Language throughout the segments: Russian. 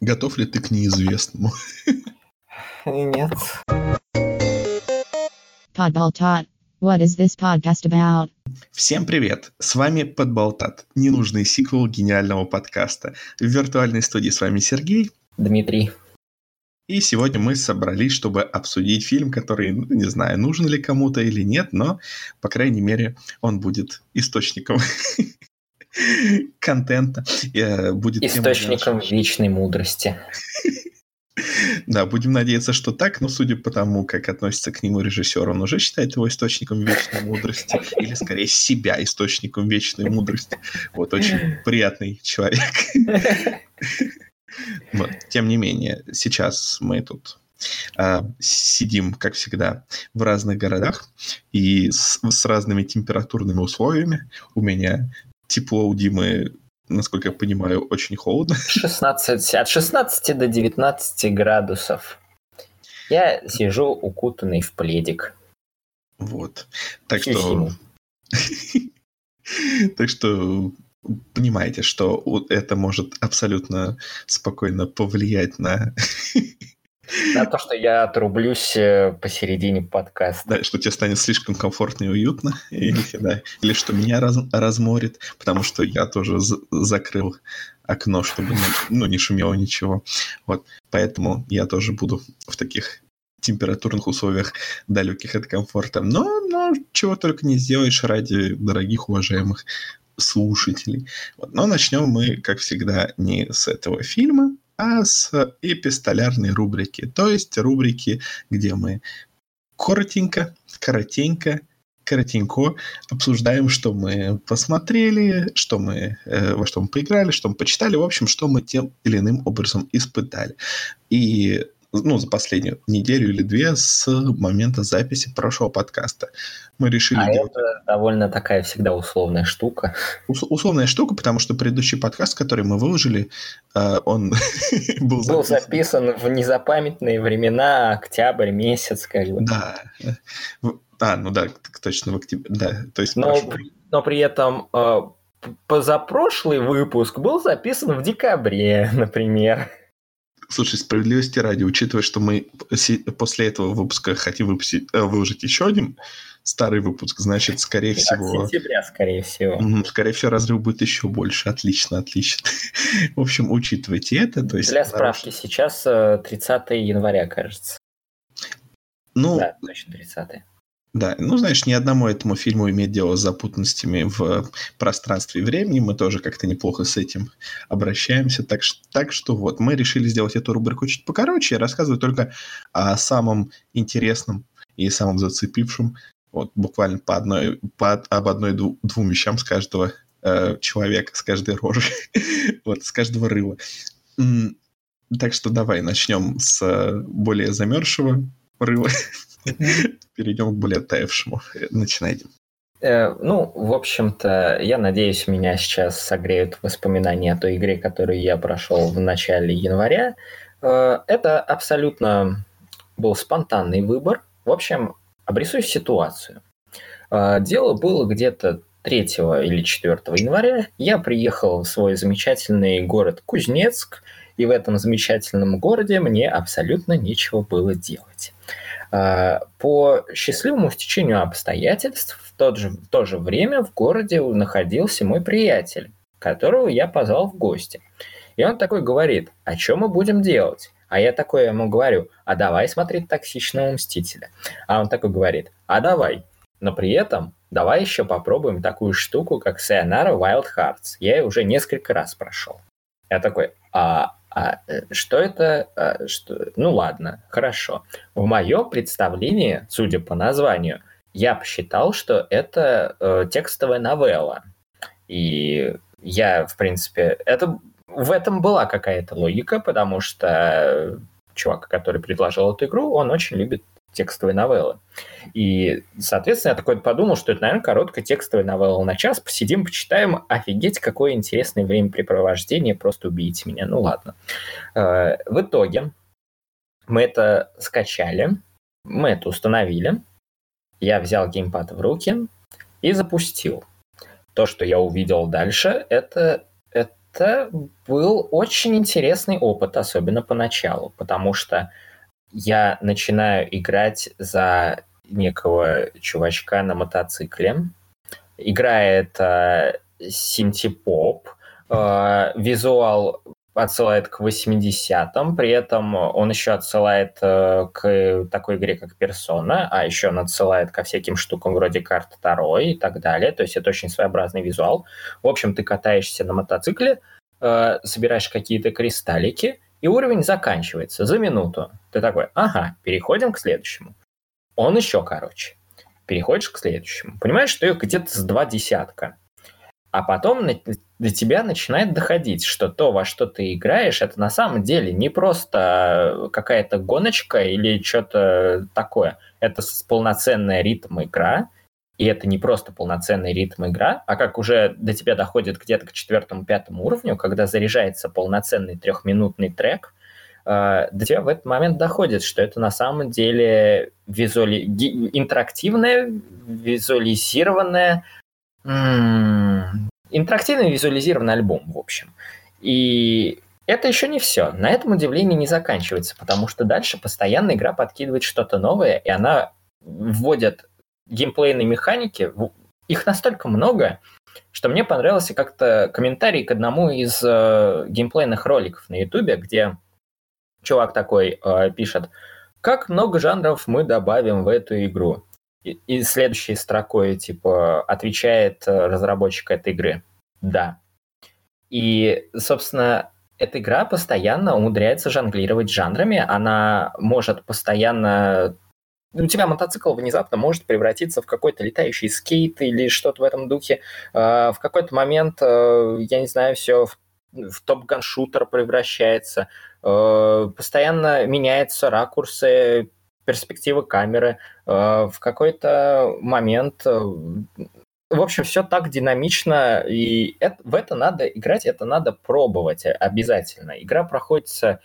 Готов ли ты к неизвестному? Нет. Podbaltot. What is this podcast about? Всем привет! С вами Подболтат, ненужный сиквел гениального подкаста. В виртуальной студии с вами Сергей. Дмитрий. И сегодня мы собрались, чтобы обсудить фильм, который, ну, не знаю, нужен ли кому-то или нет, но, по крайней мере, он будет источником контента. э, Будет Источником вечной мудрости. Да, будем надеяться, что так, но судя по тому, как относится к нему режиссер, он уже считает его источником вечной мудрости, или скорее себя источником вечной мудрости. Вот, очень приятный человек. Вот, Тем не менее, сейчас мы тут а, сидим, как всегда, в разных городах и с, с разными температурными условиями. У меня тепло, у Димы, насколько я понимаю, очень холодно. 16, от 16 до 19 градусов. Я сижу укутанный в пледик. Вот. Так Всю что... Так что понимаете, что это может абсолютно спокойно повлиять на... На то, что я отрублюсь э, посередине подкаста. Да, что тебе станет слишком комфортно и уютно, или, что меня раз- разморит, потому что я тоже закрыл окно, чтобы ну, не шумело ничего. Вот, поэтому я тоже буду в таких температурных условиях далеких от комфорта. Но, но чего только не сделаешь ради дорогих, уважаемых слушателей. Вот. Но начнем мы, как всегда, не с этого фильма, а с эпистолярной рубрики. То есть рубрики, где мы коротенько, коротенько, коротенько обсуждаем, что мы посмотрели, что мы, э, во что мы поиграли, что мы почитали, в общем, что мы тем или иным образом испытали. И ну, за последнюю неделю или две с момента записи прошлого подкаста. Мы решили А делать это довольно такая всегда условная штука. ус- условная штука, потому что предыдущий подкаст, который мы выложили, э, он был Был записан. записан в незапамятные времена, октябрь месяц, как бы. Да. А, ну да, точно в октябре. Да, то есть Но, при- но при этом э, позапрошлый выпуск был записан в декабре, например. Слушай, справедливости ради, учитывая, что мы после этого выпуска хотим выпустить, э, выложить еще один старый выпуск, значит, скорее всего... сентября, скорее всего. Скорее всего, разрыв будет еще больше. Отлично, отлично. В общем, учитывайте это. То есть, Для справки, сейчас э, 30 января, кажется. Ну, Да, точно 30 Да, ну знаешь, ни одному этому фильму иметь дело с запутанностями в пространстве и времени. Мы тоже как-то неплохо с этим обращаемся. Так, так что вот, мы решили сделать эту рубрику чуть покороче. Я рассказываю только о самом интересном и самом зацепившем. Вот буквально по одной, по, об одной-двум вещам с каждого э, человека, с каждой рожи, вот, с каждого рыла. Так что давай начнем с э, более замерзшего рыла. Перейдем к более таявшему. Начинайте. Э, ну, в общем-то, я надеюсь, меня сейчас согреют воспоминания о той игре, которую я прошел в начале января. Э, это абсолютно был спонтанный выбор. В общем, обрисую ситуацию. Э, дело было где-то 3 или 4 января. Я приехал в свой замечательный город Кузнецк, и в этом замечательном городе мне абсолютно нечего было делать. А, По счастливому стечению обстоятельств в, тот же, в то же время в городе находился мой приятель, которого я позвал в гости. И он такой говорит, а что мы будем делать? А я такой ему говорю, а давай смотреть «Токсичного мстителя». А он такой говорит, а давай. Но при этом давай еще попробуем такую штуку, как Sayonara Wild Hearts. Я ее уже несколько раз прошел. Я такой, а, а, э, что это? А, что? Ну ладно, хорошо. В моем представлении, судя по названию, я посчитал, что это э, текстовая новелла. И я, в принципе, это в этом была какая-то логика, потому что чувак, который предложил эту игру, он очень любит текстовые новеллы. И, соответственно, я такой подумал, что это, наверное, короткая текстовая новелла на час. Посидим, почитаем. Офигеть, какое интересное времяпрепровождение. Просто убейте меня. Ну ладно. Э, В итоге мы это скачали, мы это установили. Я взял геймпад в руки и запустил. То, что я увидел дальше, это, это был очень интересный опыт, особенно поначалу, потому что я начинаю играть за некого чувачка на мотоцикле. Играет это синтепоп, э, визуал отсылает к 80-м, при этом он еще отсылает э, к такой игре, как Persona, а еще он отсылает ко всяким штукам вроде карт Таро и так далее. То есть это очень своеобразный визуал. В общем, ты катаешься на мотоцикле, э, собираешь какие-то кристаллики, и уровень заканчивается за минуту. Ты такой, ага, переходим к следующему. Он еще короче. Переходишь к следующему. Понимаешь, что их где-то с два десятка. А потом до тебя начинает доходить, что то, во что ты играешь, это на самом деле не просто какая-то гоночка или что-то такое. Это полноценная ритм игра, и это не просто полноценный ритм игра, а как уже до тебя доходит где-то к четвертому-пятому уровню, когда заряжается полноценный трехминутный трек, э, до тебя в этот момент доходит, что это на самом деле визуали... интерактивная, визуализированная интерактивно визуализированный альбом, в общем. И это еще не все. На этом удивление не заканчивается, потому что дальше постоянно игра подкидывает что-то новое, и она вводит геймплейные механики. Их настолько много, что мне понравился как-то комментарий к одному из э, геймплейных роликов на Ютубе, где чувак такой э, пишет, как много жанров мы добавим в эту игру. И, следующей строкой, типа, отвечает э, разработчик этой игры. Да. И, собственно, эта игра постоянно умудряется жонглировать жанрами. Она может постоянно... У тебя мотоцикл внезапно может превратиться в какой-то летающий скейт или что-то в этом духе. А, в какой-то момент, э, я не знаю, все в, топ-ган-шутер превращается. Э, постоянно меняются ракурсы, перспектива камеры. Э, в какой-то момент в общем, все так динамично, и это, в это надо играть, это надо пробовать обязательно. Игра проходится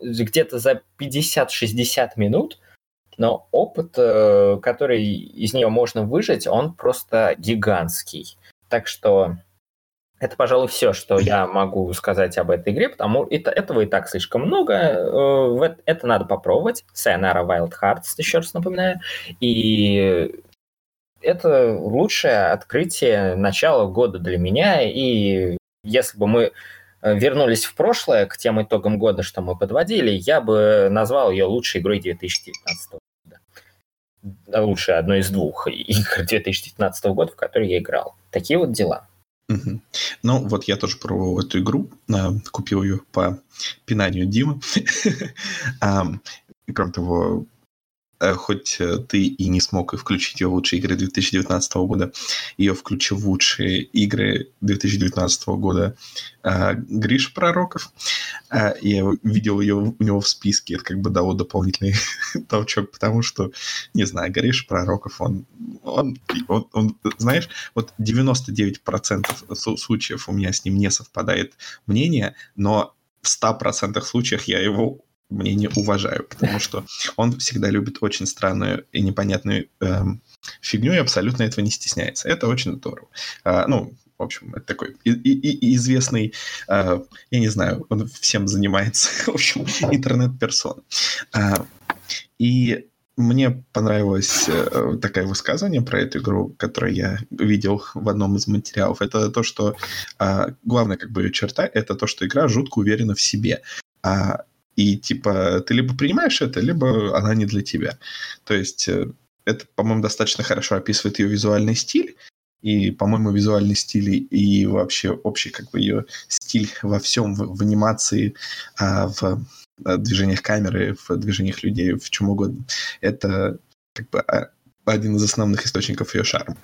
где-то за 50-60 минут, но опыт, э, который из нее можно выжить, он просто гигантский. Так что это, пожалуй, все, что я могу сказать об этой игре, потому что этого и так слишком много. Э, это надо попробовать. Sayonara Wild Hearts, еще раз напоминаю. И это лучшее открытие начала года для меня. И если бы мы э, вернулись в прошлое к тем итогам года, что мы подводили, я бы назвал ее лучшей игрой 2019 года. Лучшей одной из двух игр 2019 года, в которой я играл. Такие вот дела. Угу. Ну, вот я тоже пробовал эту игру, а, купил ее по пинанию Димы. Кроме того, хоть э, ты и не смог включить ее в лучшие игры 2019 года, ее включил в лучшие игры 2019 года э, Гриш Пророков. Э, я видел ее у него в списке, это как бы дало дополнительный толчок, потому что, не знаю, Гриш Пророков, он, он, он, он знаешь, вот 99% случаев у меня с ним не совпадает мнение, но в 100% случаях я его мнение уважаю, потому что он всегда любит очень странную и непонятную эм, фигню и абсолютно этого не стесняется. Это очень здорово. А, ну, в общем, это такой и, и, и известный, э, я не знаю, он всем занимается, в общем, интернет-персон. А, и мне понравилось э, такое высказывание про эту игру, которое я видел в одном из материалов. Это то, что э, главная как бы черта — это то, что игра жутко уверена в себе. А и типа ты либо принимаешь это, либо она не для тебя. То есть э, это, по-моему, достаточно хорошо описывает ее визуальный стиль, и, по-моему, визуальный стиль и вообще общий как бы ее стиль во всем, в, в анимации, а, в а, движениях камеры, в движениях людей, в чем угодно. Это как бы а, один из основных источников ее шарма.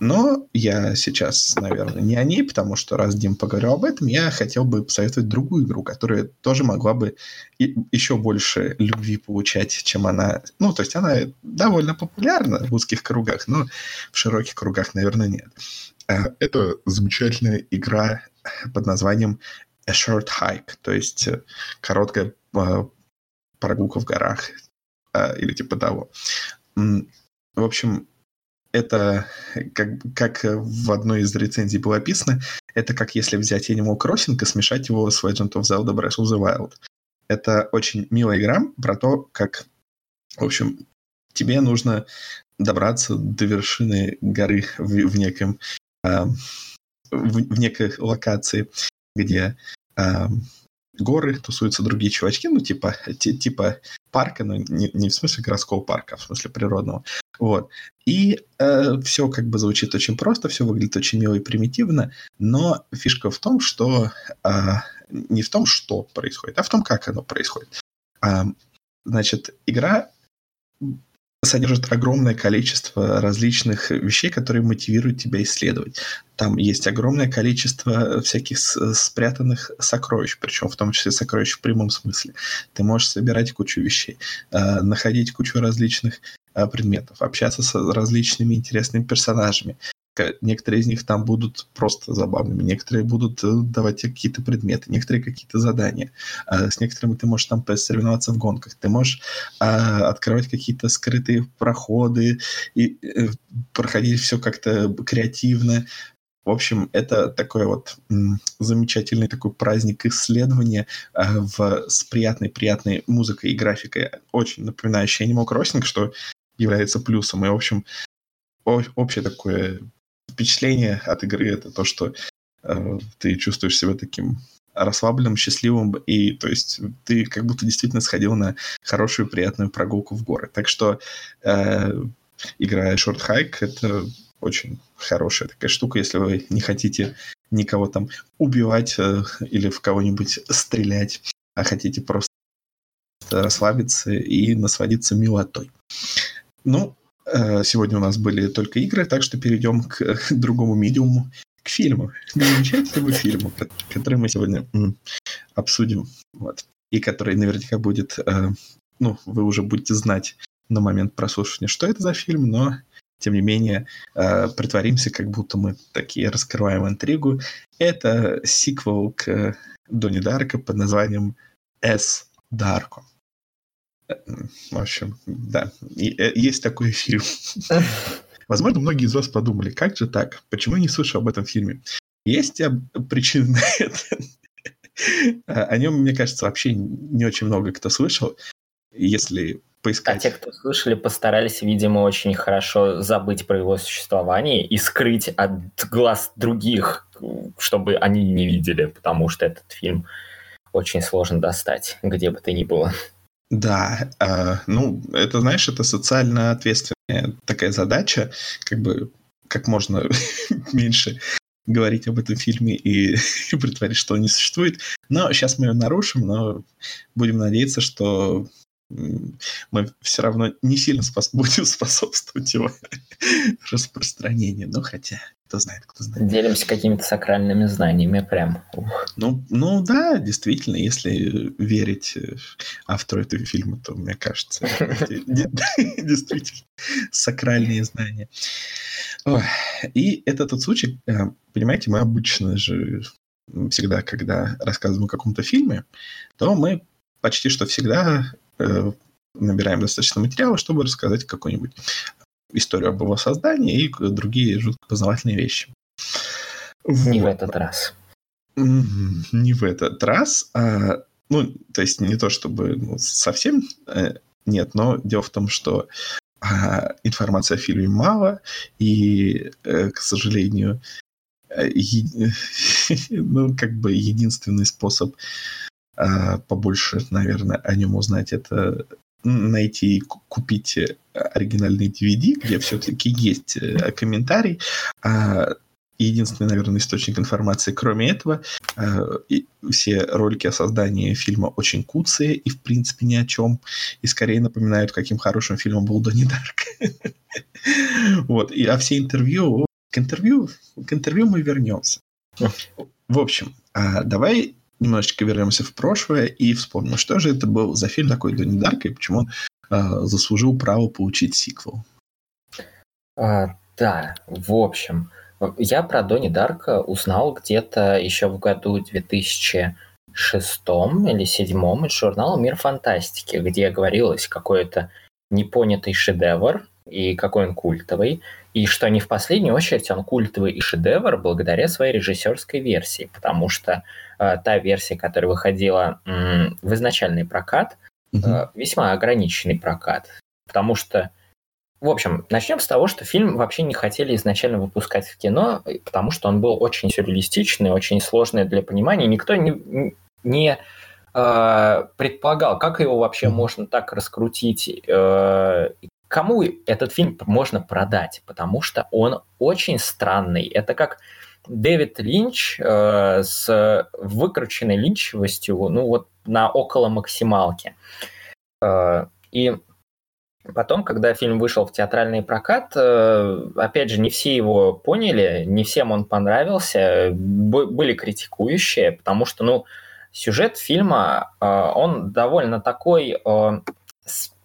Но я сейчас, наверное, не о ней, потому что раз Дим поговорил об этом, я хотел бы посоветовать другую игру, которая тоже могла бы еще больше любви получать, чем она. Ну, то есть она довольно популярна в узких кругах, но в широких кругах, наверное, нет. Э, это замечательная игра под названием A Short Hike, то есть э, короткая э, прогулка в горах или типа того. В общем, это, как, как в одной из рецензий было описано, это как если взять Animal Crossing и смешать его с Legend of Zelda Breath of the Wild. Это очень милая игра про то, как, в общем, тебе нужно добраться до вершины горы в, в неком э, в, в некой локации, где э, горы, тусуются другие чувачки, ну, типа, типа парка, но не, не в смысле городского парка, а в смысле природного. Вот. И э, все как бы звучит очень просто, все выглядит очень мило и примитивно, но фишка в том, что э, не в том, что происходит, а в том, как оно происходит. Э, значит, игра содержит огромное количество различных вещей, которые мотивируют тебя исследовать. Там есть огромное количество всяких спрятанных сокровищ, причем в том числе сокровищ в прямом смысле. Ты можешь собирать кучу вещей, э, находить кучу различных э, предметов, общаться с различными интересными персонажами, Некоторые из них там будут просто забавными, некоторые будут э, давать тебе какие-то предметы, некоторые какие-то задания. А с некоторыми ты можешь там соревноваться в гонках, ты можешь а, открывать какие-то скрытые проходы и э, проходить все как-то креативно. В общем, это такой вот замечательный такой праздник исследования э, в, с приятной, приятной музыкой и графикой, очень напоминающий Animal Crossing, что является плюсом. И, в общем, общее такое впечатление от игры это то, что э, ты чувствуешь себя таким расслабленным, счастливым, и то есть ты как будто действительно сходил на хорошую, приятную прогулку в горы. Так что э, игра Short Hike — это очень хорошая такая штука, если вы не хотите никого там убивать э, или в кого-нибудь стрелять, а хотите просто расслабиться и насладиться милотой. Ну, Э, сегодня у нас были только игры, так что перейдем к, другому медиуму, к фильму, к замечательному фильму, который мы сегодня обсудим, вот, и который наверняка будет, э, ну, вы уже будете знать на момент прослушивания, что это за фильм, но тем не менее, э, притворимся, как будто мы такие раскрываем интригу. Это сиквел к Донни Дарко под названием «С. Дарко». В общем, да, э, есть такой фильм. Возможно, многие из вас подумали, как же так? Почему я не слышал об этом фильме? Есть причины на это. А, о нем, мне кажется, вообще не очень много кто слышал. Если поискать... А те, кто слышали, постарались, видимо, очень хорошо забыть про его существование и скрыть от глаз других, чтобы они не видели, потому что этот фильм очень сложно достать, где бы то ни было. Да, э, ну, это, знаешь, это социально ответственная такая задача, как бы как можно меньше говорить об этом фильме и, притворить, что он не существует. Но сейчас мы ее нарушим, но будем надеяться, что мы все равно не сильно спос- будем способствовать его распространению. Ну, хотя, кто знает, кто знает. Делимся какими-то сакральными знаниями прям. Ух. Ну, ну да, действительно, если верить э, автору этого фильма, то, мне кажется, действительно сакральные знания. И это тот случай, э, понимаете, мы обычно же всегда, когда рассказываем о каком-то фильме, то мы почти что всегда Э, набираем достаточно материала, чтобы рассказать какую-нибудь историю об его создании и другие жутко познавательные вещи. Не вот. в этот раз. Не в этот раз. А, ну, то есть не то чтобы ну, совсем э, нет, но дело в том, что а, информации о фильме мало, и, э, к сожалению, э, е... ну, как бы единственный способ а, побольше, наверное, о нем узнать, это найти и купить э, оригинальный DVD, где все-таки есть э, комментарий. А единственный, наверное, источник информации, кроме этого, э, все ролики о создании фильма очень куцые и, в принципе, ни о чем. И скорее напоминают, каким хорошим фильмом был Донни Дарк. Вот. И, а все интервью... К интервью, к интервью мы вернемся. В общем, а давай немножечко вернемся в прошлое и вспомним, что же это был за фильм такой Донни Дарк и почему он э, заслужил право получить сиквел. А, да, в общем, я про Донни Дарка узнал где-то еще в году 2006 или 2007 из журнала «Мир фантастики», где говорилось какой-то непонятый шедевр, и какой он культовый, и что не в последнюю очередь он культовый и шедевр благодаря своей режиссерской версии, потому что э, та версия, которая выходила э, в изначальный прокат, э, весьма ограниченный прокат, потому что в общем, начнем с того, что фильм вообще не хотели изначально выпускать в кино, потому что он был очень сюрреалистичный, очень сложный для понимания. Никто не, не э, предполагал, как его вообще можно так раскрутить, э, кому этот фильм можно продать, потому что он очень странный. Это как Дэвид Линч э, с выкрученной линчевостью, ну вот на около максималки. Э, и Потом, когда фильм вышел в театральный прокат, э, опять же, не все его поняли, не всем он понравился, были критикующие, потому что, ну, сюжет фильма, э, он довольно такой э,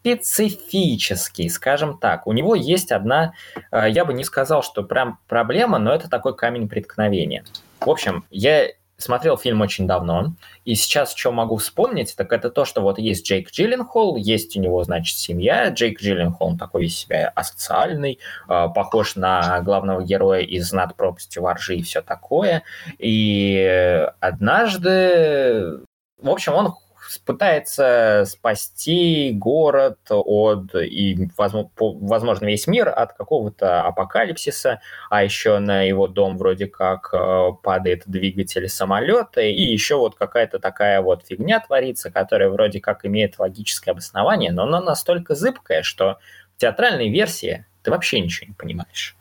специфический, скажем так. У него есть одна, я бы не сказал, что прям проблема, но это такой камень преткновения. В общем, я смотрел фильм очень давно, и сейчас что могу вспомнить, так это то, что вот есть Джейк Джилленхол, есть у него, значит, семья. Джейк Джилленхол, он такой из себя асоциальный, э, похож на главного героя из «Над пропастью воржи» и все такое. И однажды в общем, он пытается спасти город от и, возможно, весь мир от какого-то апокалипсиса, а еще на его дом вроде как э, падает двигатель самолета, и еще вот какая-то такая вот фигня творится, которая вроде как имеет логическое обоснование, но она настолько зыбкая, что в театральной версии ты вообще ничего не понимаешь.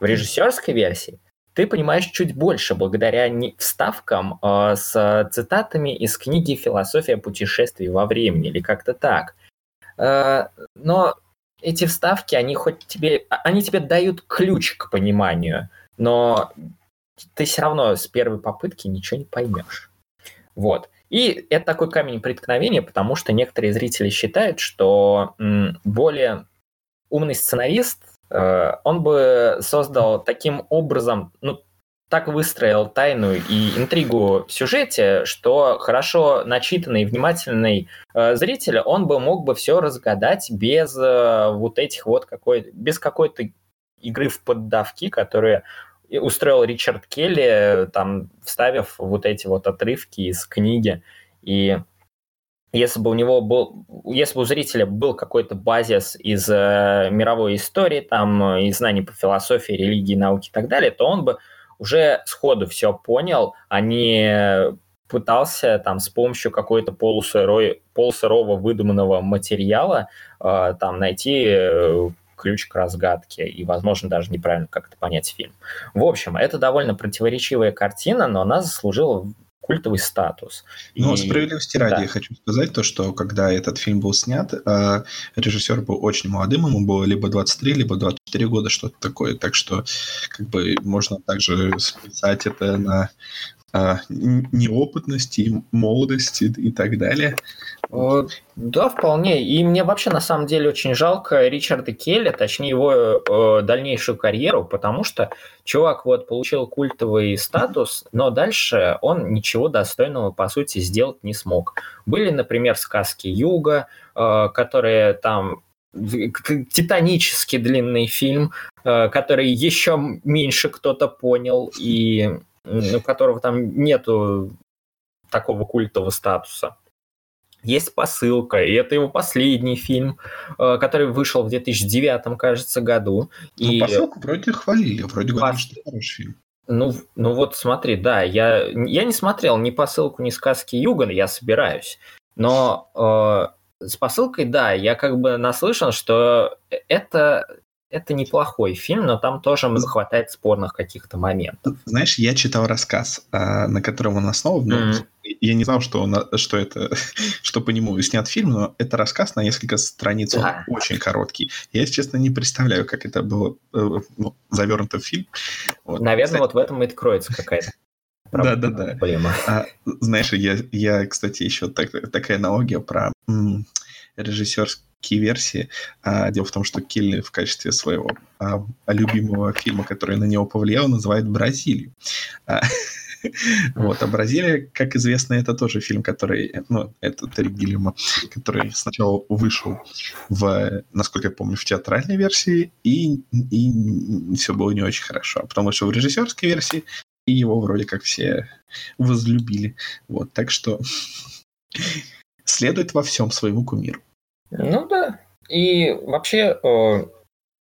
В режиссерской версии ты понимаешь чуть больше благодаря вставкам э, с цитатами из книги «Философия путешествий во времени» или как-то так. Э, но эти вставки, они хоть тебе, а, они тебе дают ключ к пониманию, но ты все равно с первой попытки ничего не поймешь. Вот. И это такой камень преткновения, потому что некоторые зрители считают, что более умный сценарист он бы создал таким образом, ну, так выстроил тайну и интригу в сюжете, что хорошо начитанный внимательный э, зритель, он бы мог бы все разгадать без э, вот этих вот какой без какой-то игры в поддавки, которые устроил Ричард Келли, там, вставив вот эти вот отрывки из книги. И если бы у него был, если бы у зрителя был какой-то базис из э, мировой истории, там, из знаний по философии, религии, науке и так далее, то он бы уже сходу все понял, а не пытался там с помощью какой-то полусырой, полусырого выдуманного материала э, там найти э, ключ к разгадке и, возможно, даже неправильно как-то понять фильм. В общем, это довольно противоречивая картина, но она заслужила культовый статус. Ну, и... справедливости ради да. я хочу сказать то, что когда этот фильм был снят, э, режиссер был очень молодым, ему было либо 23, либо 24 года, что-то такое. Так что как бы можно также списать это на а, неопытности, молодости и так далее. Да, вполне. И мне вообще на самом деле очень жалко Ричарда Келли, точнее его э, дальнейшую карьеру, потому что чувак вот получил культовый статус, но дальше он ничего достойного по сути сделать не смог. Были, например, сказки Юга, э, которые там титанически длинный фильм, э, который еще меньше кто-то понял, и у которого там нету такого культового статуса. Есть посылка, и это его последний фильм, э, который вышел в 2009, кажется, году. Ну, и... посылку вроде хвалили, вроде Пос... что хороший фильм. Ну, ну вот смотри, да, я, я не смотрел ни посылку, ни сказки Югана, я собираюсь. Но э, с посылкой, да, я как бы наслышан, что это это неплохой фильм, но там тоже хватает спорных каких-то моментов. Знаешь, я читал рассказ, а, на котором он основан. Mm-hmm. Я не знал, что, он, что это, что по нему снят фильм, но это рассказ на несколько страниц, да. он очень короткий. Я, если честно, не представляю, как это было э, ну, завернуто в фильм. Вот. Наверное, кстати, вот в этом и кроется какая-то да, да, да. А, знаешь, я, я, кстати, еще так, такая аналогия про м, режиссерский версии. А, дело в том, что Келли в качестве своего а, любимого фильма, который на него повлиял, называет Бразилию. А, Вот, а Бразилия, как известно, это тоже фильм, который, ну, это Терри Гиллиама, который сначала вышел в, насколько я помню, в театральной версии, и, и все было не очень хорошо. А потом вышел в режиссерской версии, и его вроде как все возлюбили. Вот, так что следует во всем своему кумиру. Ну да. И вообще э,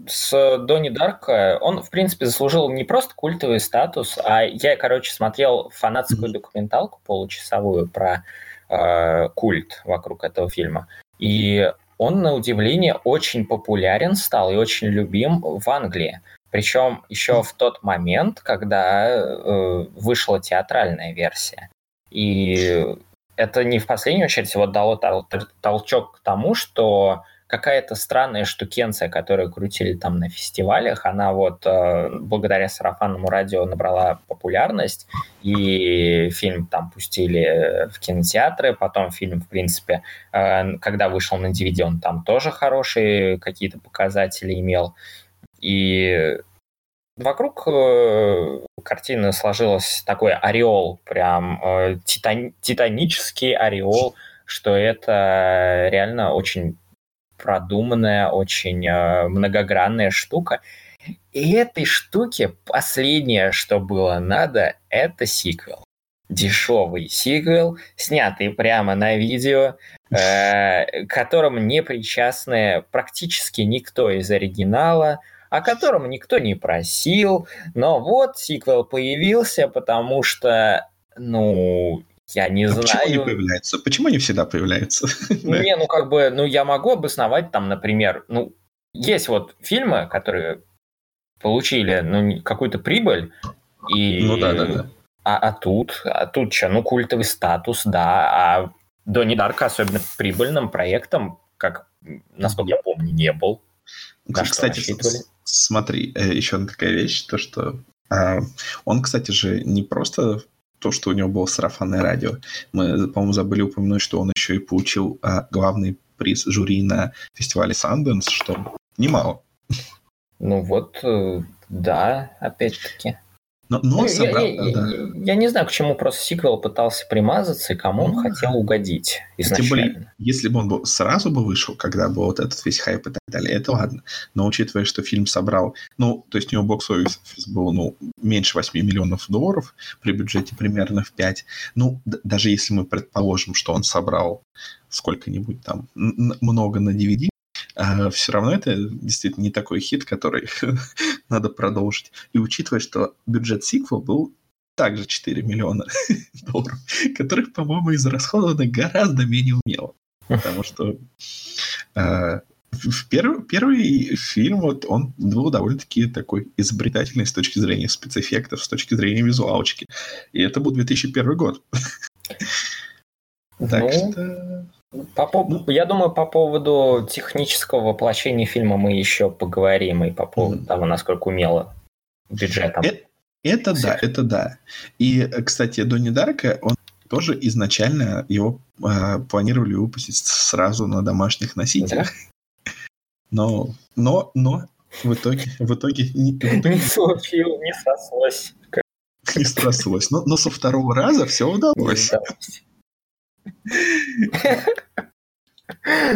с Донни Дарка он, в принципе, заслужил не просто культовый статус, а я, короче, смотрел фанатскую mm-hmm. документалку получасовую про э, культ вокруг этого фильма. И он, на удивление, очень популярен стал и очень любим в Англии. Причем еще в тот момент, когда э, вышла театральная версия. И это не в последнюю очередь вот дало тол- толчок к тому, что какая-то странная штукенция, которую крутили там на фестивалях, она вот э, благодаря сарафанному радио набрала популярность, и фильм там пустили в кинотеатры, потом фильм, в принципе, э, когда вышел на DVD, он там тоже хорошие какие-то показатели имел, и вокруг э, картины сложилось такой ореол, прям э, титан, титанический ореол, что это реально очень продуманная, очень э, многогранная штука. И этой штуке последнее, что было надо, это сиквел. Дешевый сиквел, снятый прямо на видео, э, к которому не причастны практически никто из оригинала, о котором никто не просил. Но вот сиквел появился, потому что, ну, я не а знаю. Почему они появляются? Почему они всегда появляются? Не, ну как бы, ну я могу обосновать там, например, ну есть вот фильмы, которые получили ну, какую-то прибыль, и... Ну да, да, да. А, а тут, а тут что, ну культовый статус, да, а Донни Дарка особенно прибыльным проектом, как, насколько я помню, не был. На кстати, смотри, э, еще одна такая вещь, то что а, он, кстати же, не просто то, что у него было сарафанное радио. Мы, по-моему, забыли упомянуть, что он еще и получил а, главный приз жюри на фестивале Sundance, что немало. Ну вот, э, да, опять-таки. Но, но ну, собрал, я, я, да. я, я не знаю, к чему просто сиквел пытался примазаться и кому он ну, хотел угодить изначально. Тем более, если бы он был, сразу бы вышел, когда был вот этот весь хайп и так далее, это ладно. Но учитывая, что фильм собрал, ну, то есть у него бокс-офис был, ну, меньше 8 миллионов долларов при бюджете примерно в 5. Ну, даже если мы предположим, что он собрал сколько-нибудь там много на DVD, а все равно это действительно не такой хит, который надо продолжить. И учитывая, что бюджет сиквел был также 4 миллиона долларов, которых, по-моему, израсходовано гораздо менее умело. Потому что э, в первый, первый фильм вот он был довольно-таки такой изобретательный с точки зрения спецэффектов, с точки зрения визуалочки. И это был 2001 год. Так ну, что... По, по, я думаю, по поводу технического воплощения фильма мы еще поговорим, и по поводу mm. того, насколько умело бюджетом. Это, это да, это да. И, кстати, Донни Дарка, он тоже изначально его э, планировали выпустить сразу на домашних носителях. Да? Но, но, но в итоге, в итоге не, в итоге, не случилось, не срослось. Не срослось. Но, но со второго раза все удалось.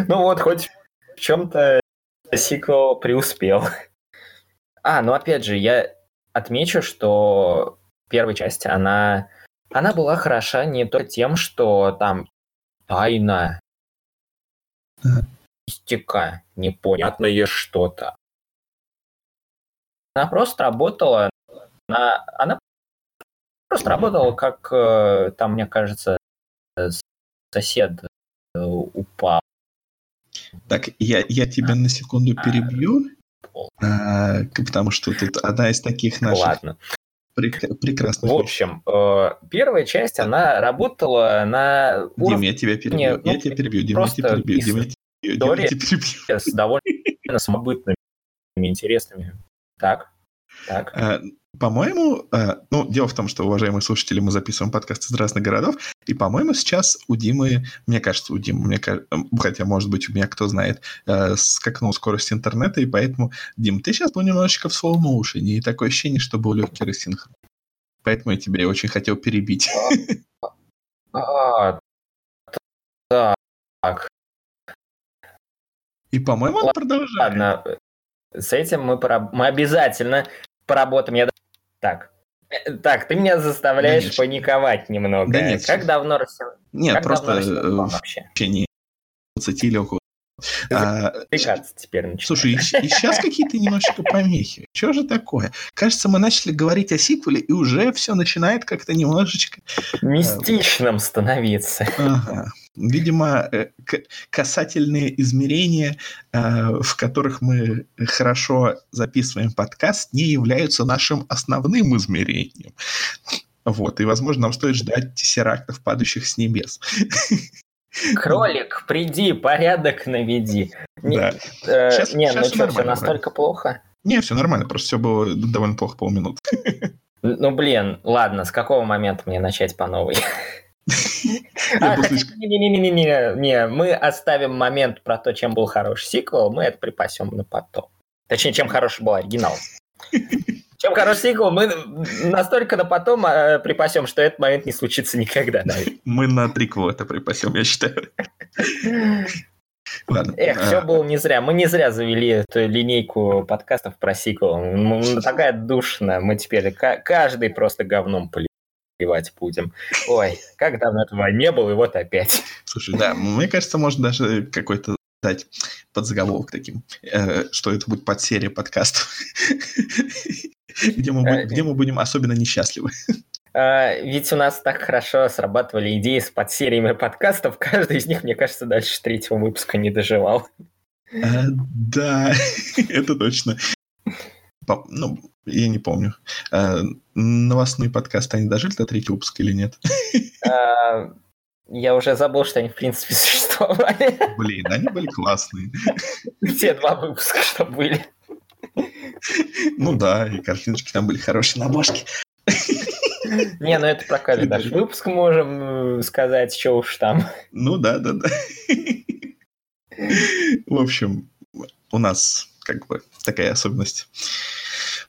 Ну вот, хоть в чем-то сиквел преуспел. А, ну опять же, я отмечу, что первая часть, она, она была хороша не только тем, что там тайна, мистика, непонятное что-то. Она просто работала, она, она просто работала как, э, там, мне кажется, сосед э, упал. Так, я, я тебя на секунду а, перебью, а, потому что тут одна из таких наших Ладно. Прек- прекрасных. В общем, э, первая часть, она работала на Дим, я тебя перебью. Ну, я тебя перебью. Дим, я тебя перебью. Дим, я тебя перебью. С довольно самобытными, интересными. Так, так. А, по-моему, э, ну, дело в том, что, уважаемые слушатели, мы записываем подкаст из разных городов, и, по-моему, сейчас у Димы, мне кажется, у Димы, мне, хотя, может быть, у меня, кто знает, э, скакнул скорость интернета, и поэтому, Дим, ты сейчас был немножечко в motion, и такое ощущение, что был легкий рассинхрон. Поэтому я тебя очень хотел перебить. А, так. И, по-моему, он продолжает. Ладно, с этим мы, пораб- мы обязательно поработаем. Я... Так. Э, Так, ты меня заставляешь Конечно. паниковать немного. Да нет, как давно Нет, как просто э, вам в вообще? течение 20 или около. А, Тыкаться теперь начинает. Слушай, и, сейчас какие-то немножечко помехи. Что же такое? Кажется, мы начали говорить о сиквеле, и уже все начинает как-то немножечко... Мистичным становиться. Ага. Видимо, э, касательные измерения, э, в которых мы хорошо записываем подкаст, не являются нашим основным измерением. Вот, и, возможно, нам стоит ждать тессерактов, падающих с небес. Кролик, приди, порядок наведи. Да. э, не, щас ну что, все настолько плохо? Не, все нормально, просто все было довольно плохо полминуты. Ну, блин, ладно, с какого момента мне начать по новой? А, Не-не-не, не, мы оставим момент про то, чем был хороший сиквел, мы это припасем на потом. Точнее, чем хороший был оригинал. Чем хороший сиквел, мы настолько на потом э, припасем, что этот момент не случится никогда. Мы на триквел это припасем, я считаю. Ладно. Эх, а, все было не зря. Мы не зря завели эту линейку подкастов про сиквел. Ну, Такая душная. Мы теперь ка- каждый просто говном поливать будем. Ой, как давно этого не было, и вот опять. Слушай, да, мне кажется, можно даже какой-то дать подзаголовок таким, э, что это будет подсерия подкастов, где мы, будем, где мы будем особенно несчастливы. А, Ведь у нас так хорошо срабатывали идеи с подсериями подкастов. Каждый из них, мне кажется, дальше третьего выпуска не доживал. А, Да, это точно. Ну, я не помню. А, Новостные подкасты, они дожили до третьего выпуска или нет? Я уже забыл, что они в принципе существовали. Блин, они были классные. Те два выпуска, что были. Ну да, и картиночки там были хорошие на башке. Не, ну это про каждый наш выпуск можем э, сказать, что уж там. Ну да, да, да. В общем, у нас как бы такая особенность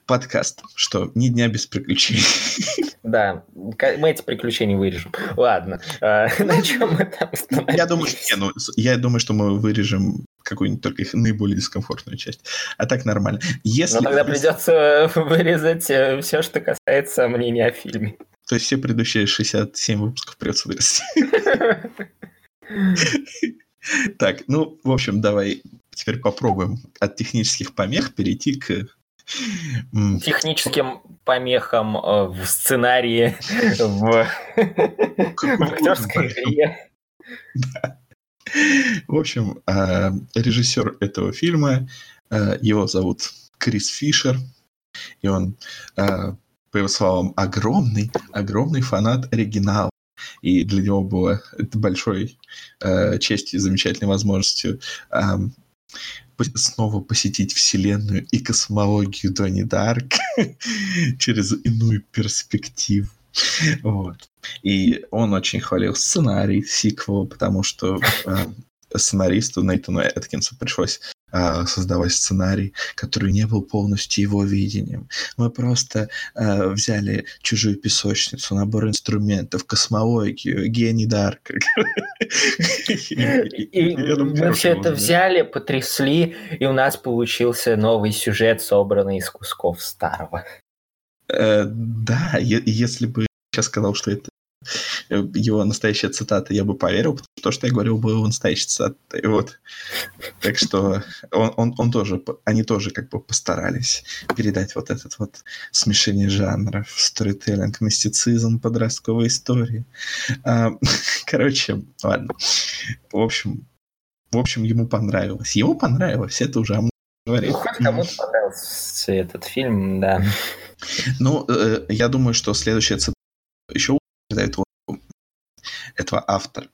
подкаст, что ни дня без приключений. Да, мы эти приключения вырежем. Ладно, а, на чем мы там Я думаю, что, не, ну, я думаю, что мы вырежем какую-нибудь только их наиболее дискомфортную часть. А так нормально. Если, Но тогда придется вырезать все, что касается мнения о фильме. То есть все предыдущие 67 выпусков придется вырезать. Так, ну, в общем, давай теперь попробуем от технических помех перейти к... Техническим помехам э, в сценарии, в, актерской игре. В общем, а, режиссер этого фильма, а, его зовут Крис Фишер, и он, по его словам, огромный, огромный фанат оригинала. И для него было большой а, честью и замечательной возможностью пос- снова посетить вселенную и космологию Донни Дарк через иную перспективу. Вот. И он очень хвалил сценарий сиквела, потому что э, сценаристу Нейтану Эткинсу пришлось создавать сценарий, который не был полностью его видением. Мы просто э, взяли чужую песочницу, набор инструментов, космологию, гений Дарка. И мы все это взяли, потрясли, и у нас получился новый сюжет, собранный из кусков старого. Э, Да, если бы я сказал, что это его настоящая цитата, я бы поверил, потому что то, что я говорил, было настоящей цитатой. Вот. Так что он, он, он тоже, они тоже как бы постарались передать вот этот вот смешение жанров, сторителлинг, мистицизм, подростковая история. А, Короче, ладно. В общем, в общем, ему понравилось. Ему понравилось, это уже говорит. Ну, хоть кому-то понравился этот фильм, да. Ну, э, я думаю, что следующая цитата еще утверждает его- этого автора.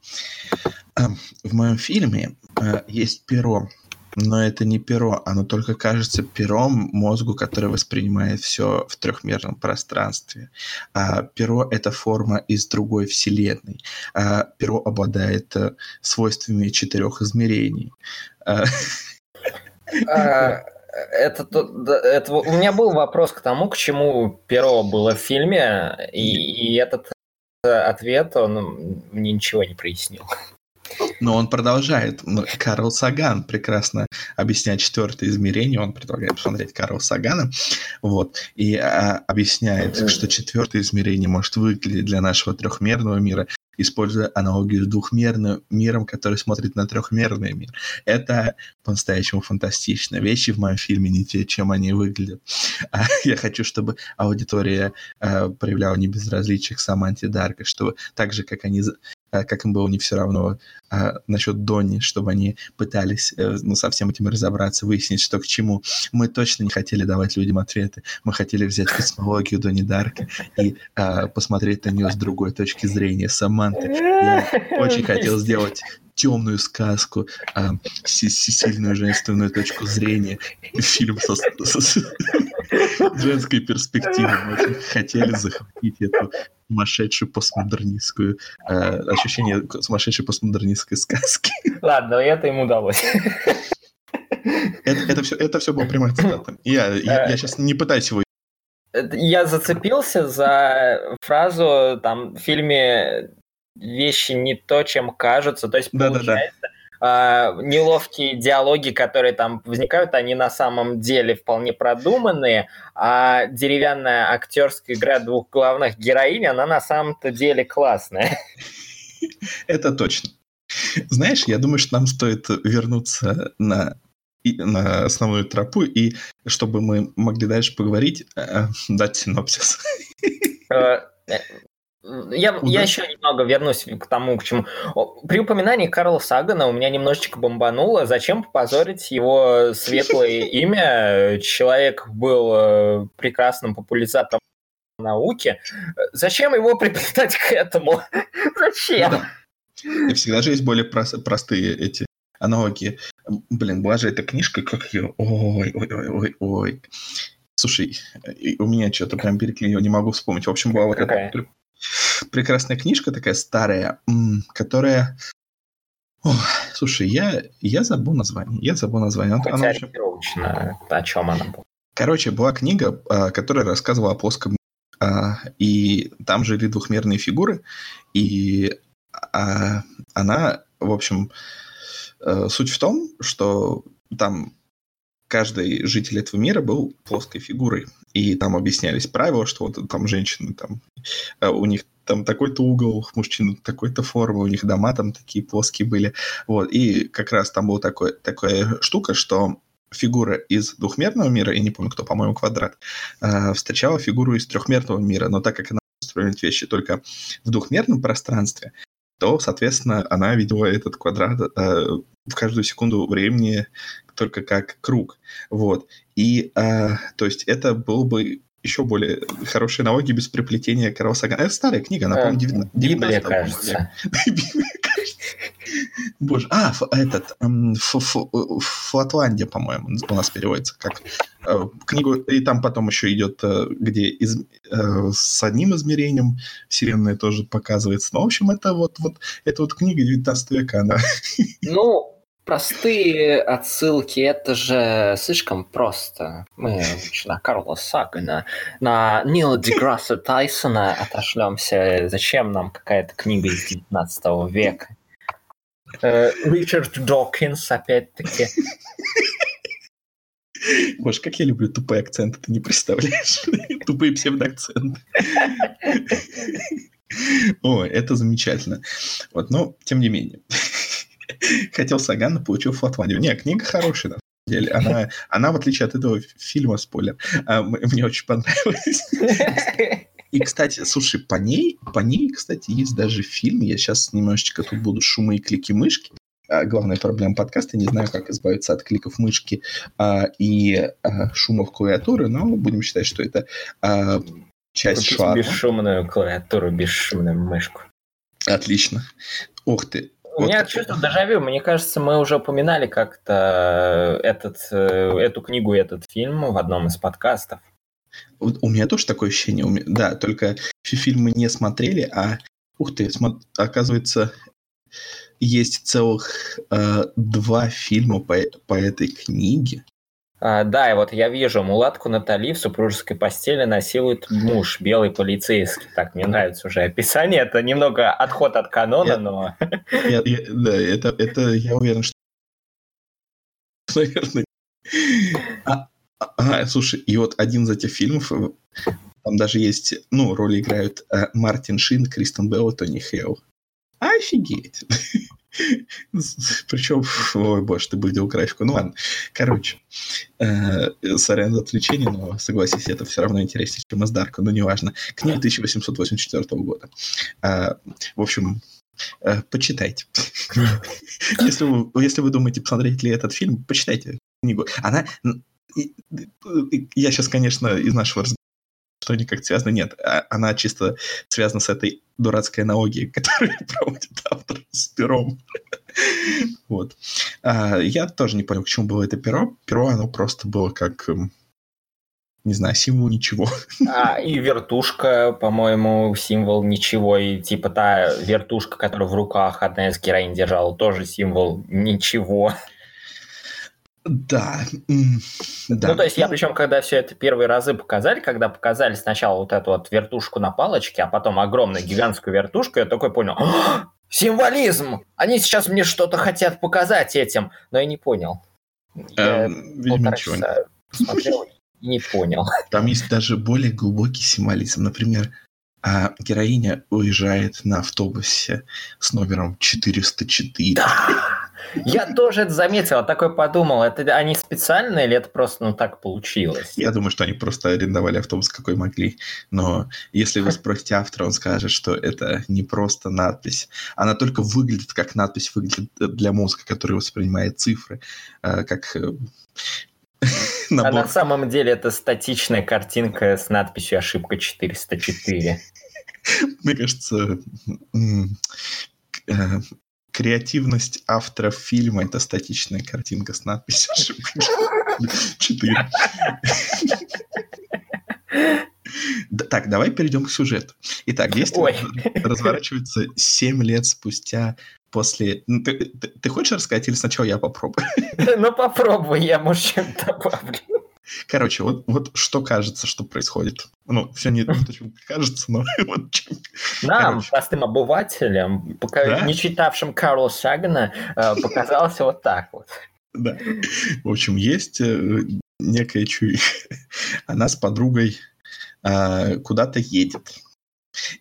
Эм, В моем фильме э, есть перо, но это не перо, оно только кажется пером мозгу, который воспринимает все в трехмерном пространстве. А перо — это форма из другой вселенной. А перо обладает э, свойствами четырех измерений. А, А, Это, это, у меня был вопрос к тому, к чему перо было в фильме, и, и этот ответ, он мне ничего не прояснил. Но он продолжает. Карл Саган прекрасно объясняет четвертое измерение. Он предлагает посмотреть Карл Сагана. Вот. И а, объясняет, что четвертое измерение может выглядеть для нашего трехмерного мира используя аналогию с двухмерным миром, который смотрит на трехмерный мир. Это по-настоящему фантастично. Вещи в моем фильме не те, чем они выглядят. А я хочу, чтобы аудитория э, проявляла не безразличие к Саманте Дарка, чтобы так же, как они как им было не все равно а, насчет Донни, чтобы они пытались э, ну, со всем этим разобраться, выяснить, что к чему. Мы точно не хотели давать людям ответы. Мы хотели взять космологию Донни Дарка и а, посмотреть на нее с другой точки зрения Саманты. Я очень хотел сделать темную сказку, а, сильную женственную точку зрения, фильм со, со, женской перспективы. Мы очень хотели захватить эту сумасшедшую постмодернистскую э, ощущение сумасшедшей постмодернистской сказки. Ладно, это ему удалось. Это, это, все, это все было прямая цитата. Я, я, я сейчас не пытаюсь его я зацепился за фразу там в фильме вещи не то, чем кажутся. То есть, да, получается, да, да. Э, неловкие диалоги, которые там возникают, они на самом деле вполне продуманные, а деревянная актерская игра двух главных героинь, она на самом-то деле классная. Это точно. Знаешь, я думаю, что нам стоит вернуться на на основную тропу, и чтобы мы могли дальше поговорить, э, дать синопсис. Э, я, я еще немного вернусь к тому, к чему. При упоминании Карла Сагана у меня немножечко бомбануло. Зачем позорить его светлое имя? Человек был э, прекрасным популяризатором науки. Зачем его приплетать к этому? Зачем? И всегда же есть более простые эти аналогии. Блин, была же эта книжка, как ее... Ой, ой, ой, ой, ой. Слушай, у меня что-то прям переклинило, не могу вспомнить. В общем, была вот эта прекрасная книжка такая старая, которая... О, слушай, я, я забыл название. Я забыл название. Она, она очень... О чем она была? Короче, была книга, а, которая рассказывала о плоском а, и там жили двухмерные фигуры, и а, она, в общем, э, суть в том, что там каждый житель этого мира был плоской фигурой. И там объяснялись правила, что вот там женщины, там, э, у них там такой-то угол, мужчин такой-то формы, у них дома там такие плоские были. Вот. И как раз там была такой, такая штука, что фигура из двухмерного мира, я не помню, кто, по-моему, квадрат, э, встречала фигуру из трехмерного мира, но так как она устроена вещи только в двухмерном пространстве, то, соответственно, она видела этот квадрат э, в каждую секунду времени только как круг. Вот. И, э, то есть, это был бы еще более хорошие налоги без приплетения Карла Сагана. Это старая книга, она, по-моему, 19 Библия, кажется. Боже, а, этот, Флатландия, по-моему, у нас переводится как э, книгу, и там потом еще идет, э, где из, э, с одним измерением вселенная тоже показывается. Ну, в общем, это вот, вот, это вот книга 19 века, она. Ну, Простые отсылки, это же слишком просто. Мы на Карла Сагана, на Нила Деграсса Тайсона отошлемся. Зачем нам какая-то книга из 19 века? Э, Ричард Докинс, опять-таки. Боже, как я люблю тупые акценты, ты не представляешь. Тупые псевдоакценты. О, это замечательно. Вот, но тем не менее. Хотел Сагана, получил Флотвандию. Не, книга хорошая, на самом деле. Она, она в отличие от этого фильма, спойлер, а, мне очень понравилась. И, кстати, слушай, по ней, по ней, кстати, есть даже фильм. Я сейчас немножечко тут буду шумы и клики мышки. А, главная проблема подкаста, не знаю, как избавиться от кликов мышки а, и а, шумов клавиатуры, но будем считать, что это а, часть Купить шара. бесшумную клавиатуру, бесшумную мышку. Отлично. Ух ты, у вот. меня чувство дежавю. Мне кажется, мы уже упоминали как-то этот, э, эту книгу и этот фильм в одном из подкастов. У меня тоже такое ощущение. Да, только фильм мы не смотрели, а ух ты, оказывается, есть целых э, два фильма по, по этой книге. А, да, и вот я вижу, мулатку Натали в супружеской постели насилует муж, белый полицейский. Так, мне нравится уже описание. Это немного отход от канона, Я- но... Я- я- да, это, это я уверен, что... Наверное. А, а, слушай, и вот один из этих фильмов, э, там даже есть, ну, роли играют э, Мартин Шин, Кристен Белл и Тони Хейл. Офигеть. Причем, ой, боже, ты выделил графику. Ну ладно. Короче, э, сорян за отвлечение, но согласись, это все равно интереснее, чем из Дарка, но неважно. Книга 1884 года. А, В общем, э, почитайте. Если вы думаете, посмотреть ли этот фильм, почитайте книгу. Она... Я сейчас, конечно, из нашего разговора что они как связаны, нет. а- Она чисто связана с этой дурацкой аналогией, которую проводит автор с пером. Вот. А, Я тоже не понял, к чему было это перо. Перо, оно просто было как, эм, не знаю, символ ничего. А, и вертушка, по-моему, символ ничего. И типа та вертушка, которую в руках одна из героинь держала, тоже символ ничего. Да. м, да. Ну, то есть я причем, когда все это первые разы показали, когда показали сначала вот эту вот вертушку на палочке, а потом огромную гигантскую вертушку, я такой понял, «А, символизм! Они сейчас мне что-то хотят показать этим, но я не понял. Я Эм, Видимо, ничего не часа смотрел и не понял. Там есть даже более глубокий символизм. Например, а, героиня уезжает на автобусе с номером 404. Я тоже это заметил, такой подумал, это они специально или это просто ну так получилось? Я думаю, что они просто арендовали автобус, какой могли. Но если вы спросите автора, он скажет, что это не просто надпись. Она только выглядит как надпись, выглядит для мозга, который воспринимает цифры, э, как э, А набор на самом деле это статичная картинка с надписью «Ошибка 404». Мне кажется, э, креативность автора фильма — это статичная картинка с надписью «Ошибка 4». Да, Так, давай перейдем к сюжету. Итак, действие Ой. разворачивается 7 лет спустя после... Ну, Ты, ты- ты хочешь рассказать или сначала я попробую? Ну попробуй, я, может, чем-то добавлю. Короче, вот, вот что кажется, что происходит. Ну, все не то, чем кажется, но вот чем- Нам, Короче. простым обывателям, пока Да? не читавшим Карла Сагана, э, показалось вот так вот. Да. В общем, есть э, некая чуиха. Она с подругой а, куда-то едет.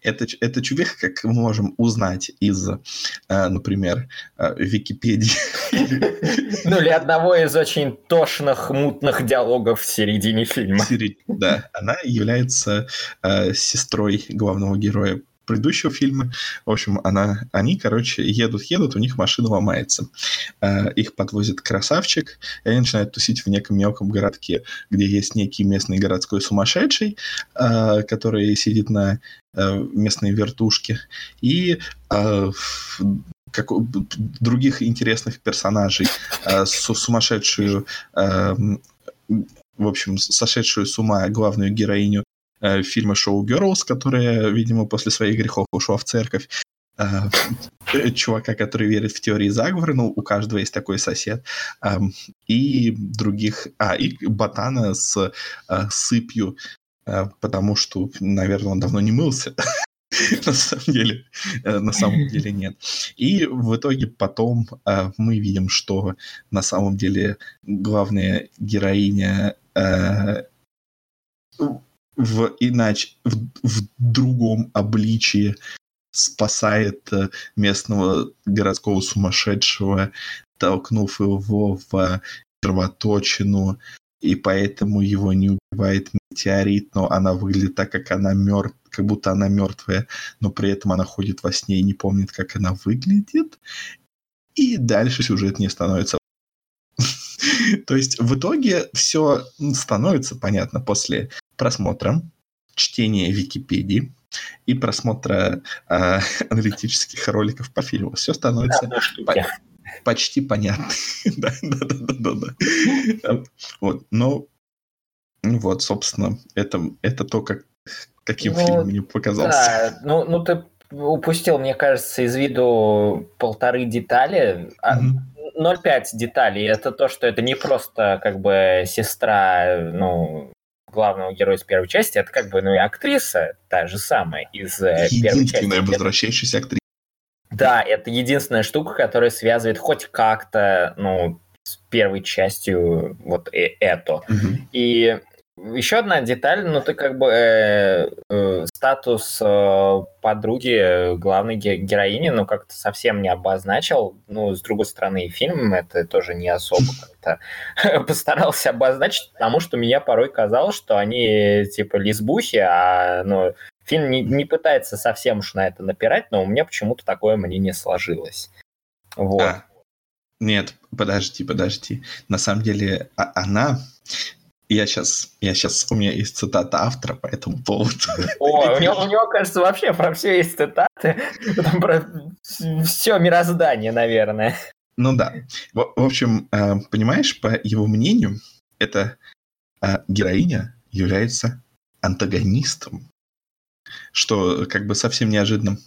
Это, ч- эта чувиха, как мы можем узнать из, а, например, а, Википедии. Ну, или одного из очень тошных, мутных диалогов в середине фильма. Да, она является а, сестрой главного героя предыдущего фильма. В общем, она, они, короче, едут-едут, у них машина ломается. А, Их подвозит красавчик, и они начинают тусить в неком мелком городке, где есть некий местный городской сумасшедший, а, который сидит на а, местной вертушке, и как, у- других интересных персонажей, су- сумасшедшую, а, м, в общем, сошедшую с ума главную героиню э, фильма «Шоу Girls», которая, видимо, после своих грехов ушла в церковь. Э, э, чувака, который верит в теории заговора, ну, у каждого есть такой сосед. Эм, и других... А, и ботана с э, сыпью, э, потому что, наверное, он давно не мылся. На самом деле, на самом деле нет. И в итоге потом э, мы видим, что на самом деле главная героиня э, в иначе в, в другом обличии спасает э, местного городского сумасшедшего, толкнув его в червоточину, и поэтому его не убивает метеорит, но она выглядит так, как она мертв, как будто она мертвая, но при этом она ходит во сне и не помнит, как она выглядит. И дальше сюжет не становится. То есть в итоге все становится понятно после просмотра, чтения Википедии и просмотра э, аналитических роликов по фильму. Все становится Одной штуки. почти понятно. да, да, да, да, да, да. Вот, но ну вот, собственно, это, это то, как, каким Ну, фильм мне показался. Да, ну, ну ты упустил, мне кажется, из виду полторы детали. А, Мгм. 0,5 деталей. Это то, что это не просто как бы сестра, ну, главного героя из первой части, это как бы, ну, и актриса та же самая из э, первой части. Единственная возвращающаяся актриса. Да, это единственная штука, которая связывает хоть как-то, ну, с первой частью вот э это. Мгм. И еще одна деталь, ну ты как бы э, э, статус э, подруги главной ге- героини, ну как-то совсем не обозначил. Ну, с другой стороны, фильм это тоже не особо как-то постарался обозначить, потому что меня порой казалось, что они типа лесбухи, а ну, фильм не, не пытается совсем уж на это напирать, но у меня почему-то такое мнение сложилось. Вот. А, нет, подожди, подожди. На самом деле, а- она... Я сейчас, я сейчас, у меня есть цитата автора по этому поводу. О, у него, у него, кажется, вообще про все есть цитаты. Там про все мироздание, наверное. Ну да. В, в общем, э, понимаешь, по его мнению, эта э, героиня является антагонистом, что как бы совсем неожиданно.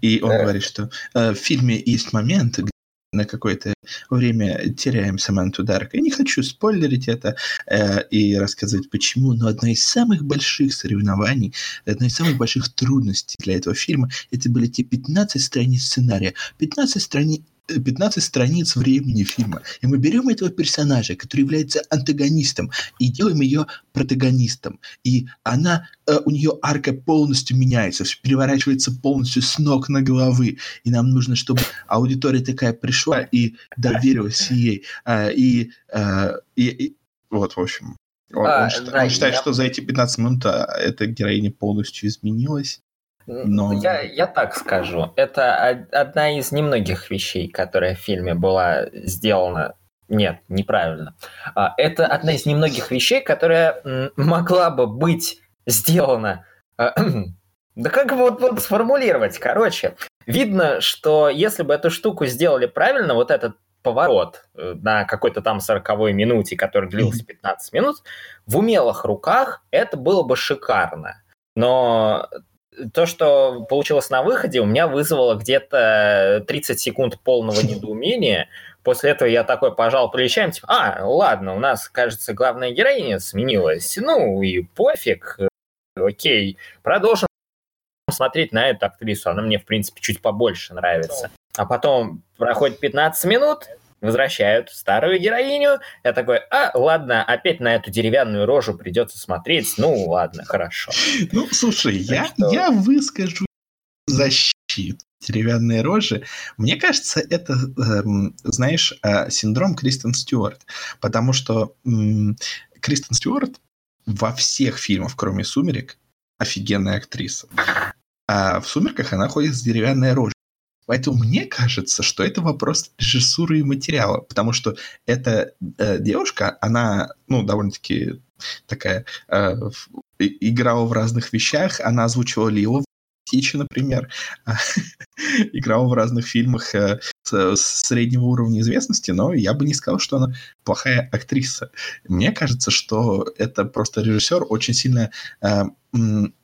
И он Да. говорит, что э, в фильме есть момент, где на какое-то время теряем Саманту Дарк. Я не хочу спойлерить это э, и рассказывать почему, но одна из самых больших соревнований, одна из самых больших трудностей для этого фильма, это были те 15 страниц сценария. 15 страниц 15 страниц времени фильма. И мы берем этого персонажа, который является антагонистом, и делаем ее протагонистом. И она, э, у нее арка полностью меняется, всё переворачивается полностью с ног на головы. И нам нужно, чтобы аудитория такая пришла и доверилась ей. А, и, а, и- и- вот, в общем. Он, А, он да, он считает, я- что за эти 15 минут а, эта героиня полностью изменилась. Но- Я, я так скажу. Это од- одна из немногих вещей, которая в фильме была сделана. Нет, неправильно. А, Это одна из немногих вещей, которая могла бы быть сделана. а, Да как бы вот, вот сформулировать? Короче, видно, что если бы эту штуку сделали правильно, вот этот поворот э, на какой-то там 40 минуте, который длился 15 минут, в умелых руках это было бы шикарно. Но то, что получилось на выходе, у меня вызвало где-то 30 секунд полного недоумения. После этого я такой пожал плечами, типа, а, ладно, у нас, кажется, главная героиня сменилась. Ну и пофиг, э, окей, продолжим смотреть на эту актрису. Она мне, в принципе, чуть побольше нравится. А потом проходит 15 минут, возвращают старую героиню. Я такой, а, ладно, опять на эту деревянную рожу придется смотреть. Ну, ладно, хорошо. Ну, слушай, я, что- я выскажу защиту деревянные рожи. Мне кажется, это, эм, знаешь, э, синдром Кристен Стюарт. Потому что м, Кристен Стюарт во всех фильмах, кроме «Сумерек», офигенная актриса. А в «Сумерках» она ходит с деревянной рожей. Поэтому мне кажется, что это вопрос режиссуры и материала, потому что эта э, девушка, она, ну, довольно-таки такая, э, играла в разных вещах, она озвучивала Лилу в Тичи, например, играла в разных фильмах э, среднего уровня известности, но я бы не сказал, что она плохая актриса. Мне кажется, что это просто режиссер очень сильно э,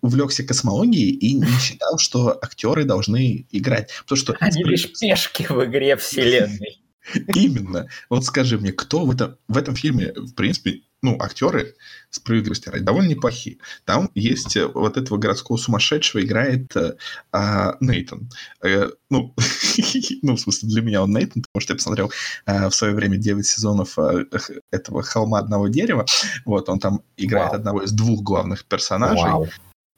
увлекся космологией и не считал, что актеры должны играть. Потому что Они лишь пешки в игре вселенной. Именно. Вот скажи мне, кто в этом, в этом фильме, в принципе, ну, актеры, справедливости ради, довольно неплохие. Там есть э, вот этого городского сумасшедшего играет э, а, Нейтан. Э, ну, ну, в смысле, для меня он Нейтан, потому что я посмотрел в свое время 9 сезонов этого «Холма одного дерева». Вот, он там играет Вау. одного из двух главных персонажей. Вау.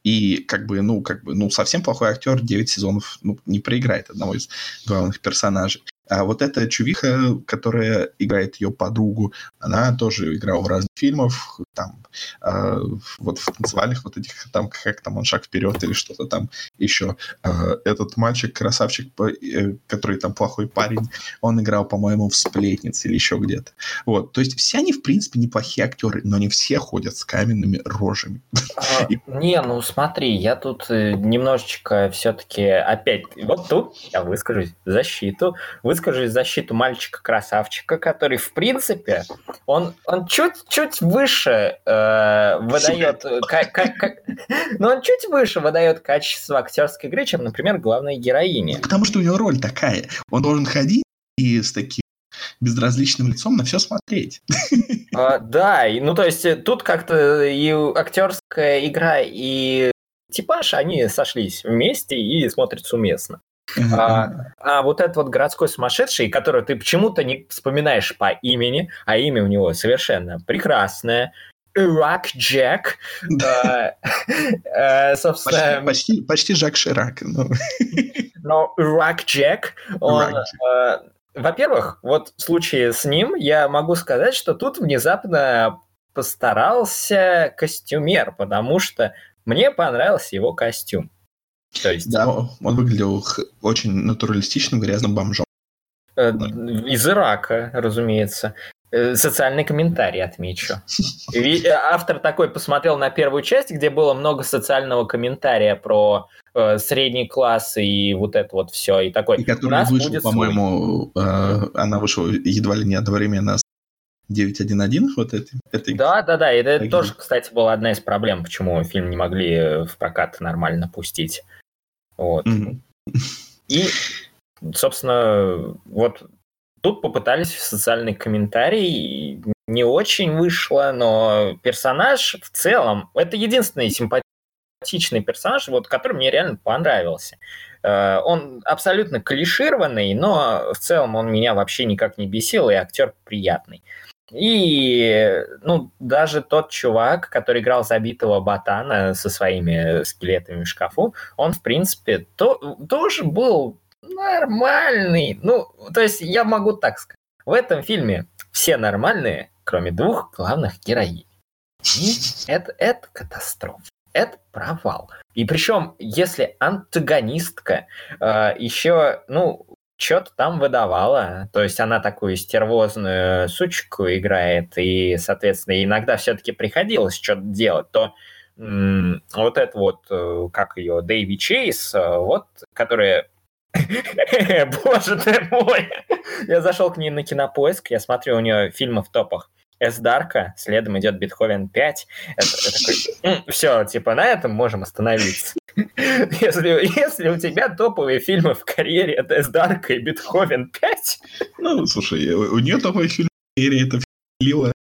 И как бы, ну, как бы, ну, совсем плохой актер 9 сезонов ну, не проиграет одного из главных персонажей. А вот эта чувиха, которая играет ее подругу, она тоже играла в разных фильмах, там, э, вот в танцевальных вот этих, там, как там он «Шаг вперед» или что-то там еще. Э, этот мальчик, красавчик, э, который там плохой парень, он играл, по-моему, в «Сплетнице» или еще где-то. Вот, то есть все они, в принципе, неплохие актеры, но не все ходят с каменными рожами. А, Не, ну смотри, я тут э, немножечко все-таки опять, вот тут я выскажусь защиту, выскажусь в защиту мальчика-красавчика, который, в принципе, он, он чуть-чуть выше э, выдает, но он чуть выше выдает качество актерской игры, чем, например, главная героиня. Потому что у него роль такая. Он должен ходить и с таким безразличным лицом на все смотреть. А, да, ну то есть э, тут как-то и актерская игра, и типаж, они сошлись вместе и смотрятся уместно. А, а вот этот вот городской сумасшедший, которого ты почему-то не вспоминаешь по имени, а имя у него совершенно прекрасное, Ирак Джек. Э, собственно... Почти, почти Жак Ширак. Но Ирак Джек, он... Э, во-первых, вот в случае с ним я могу сказать, что тут внезапно постарался костюмер, потому что мне понравился его костюм. То есть... Да, он выглядел очень натуралистичным грязным бомжом. Э, из Ирака, разумеется. Э, социальный комментарий отмечу. Автор такой посмотрел на первую часть, где было много социального комментария про э, средний класс и вот это вот все. И такой, и который вышел, по-моему, э, она вышла едва ли не одновременно с 9.1.1 вот этой. этой да, да, да. И это тоже, кстати, была одна из проблем, почему фильм не могли в прокат нормально пустить. Вот. Mm-hmm. И, собственно, вот Тут попытались в социальный комментарий, не очень вышло, но персонаж в целом, это единственный симпатичный персонаж, вот, который мне реально понравился. Э, он абсолютно клишированный, но в целом он меня вообще никак не бесил, и актер приятный. И, ну, даже тот чувак, который играл забитого ботана со своими скелетами в шкафу, он, в принципе, то, тоже был нормальный. Ну, то есть я могу так сказать. В этом фильме все нормальные, кроме двух главных героинь. И это, это катастрофа. Это провал. И причем, если антагонистка э, еще, ну, что-то там выдавала, то есть она такую стервозную сучку играет, и, соответственно, иногда все-таки приходилось что-то делать, то м- вот это вот, э, как ее, Дэйви Чейз, э, вот, которая Боже ты мой! Я зашел к ней на кинопоиск, я смотрю, у нее фильмы в топах. С Дарка, следом идет Бетховен 5. Это, это все, типа, на этом можем остановиться. Если, если у тебя топовые фильмы в карьере, это С Дарка и Бетховен 5. Ну, слушай, у нее топовые фильмы в карьере, это Лила.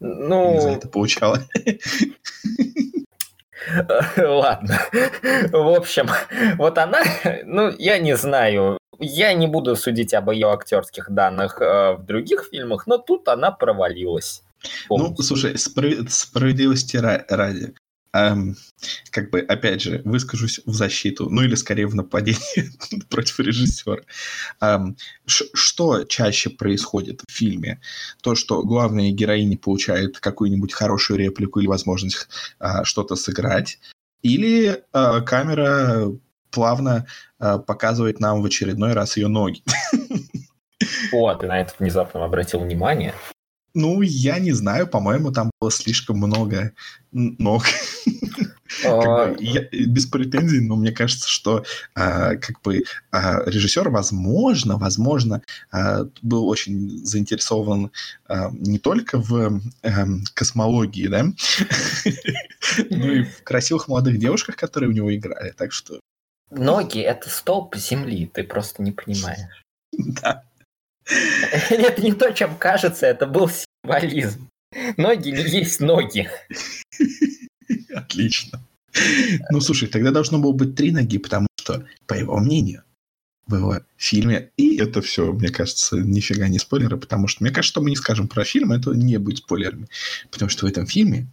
Ну... За это получала. Ладно. В общем, вот она, ну, я не знаю, я не буду судить об ее актерских данных э, в других фильмах, но тут она провалилась. Ну, Полностью. Ну, слушай, справедливости ради эм, как бы, опять же, выскажусь в защиту, ну или скорее в нападение против режиссера. Эм, что чаще происходит в фильме? То, что главные героини получают какую-нибудь хорошую реплику или возможность э, что-то сыграть, или э, камера плавно э, показывает нам в очередной раз ее ноги. О, ты на это внезапно обратил внимание? Ну, я не знаю, по-моему, там было слишком много ног. А, без претензий, но мне кажется, что а, как бы а, режиссер, возможно, возможно, был очень заинтересован не только в эм, космологии, да, но и в красивых молодых девушках, которые у него играли, так что... Ноги — это столб земли, ты просто не понимаешь. Да. Это не то, чем кажется, это был символизм. Ноги не есть ноги. Отлично. Ну, слушай, тогда должно было быть три ноги, потому что, по его мнению, в его фильме, и это все, мне кажется, нифига не спойлеры, потому что, мне кажется, что мы не скажем про фильм, это не будет спойлерами, потому что в этом фильме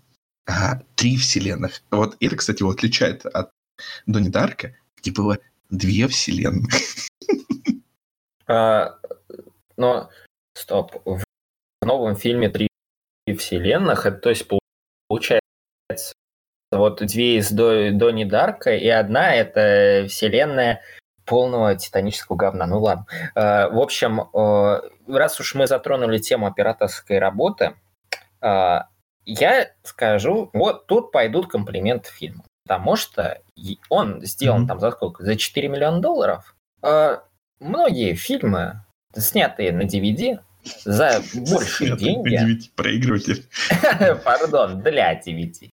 а, три вселенных. Вот это, кстати, его отличает от Донни Дарка, где было две вселенных. А, но, стоп, в новом фильме три вселенных, это, то есть получается вот две из До, Донни Дарка, и одна это вселенная полного титанического говна. Ну ладно. Э, в общем, э, раз уж мы затронули тему операторской работы, э, я скажу, вот тут пойдут комплименты фильму. Потому что он сделан mm-hmm. там за сколько? За 4 миллиона долларов. Многие фильмы, снятые на DVD, за большие деньги... DVD проигрыватель. Пардон, для DVD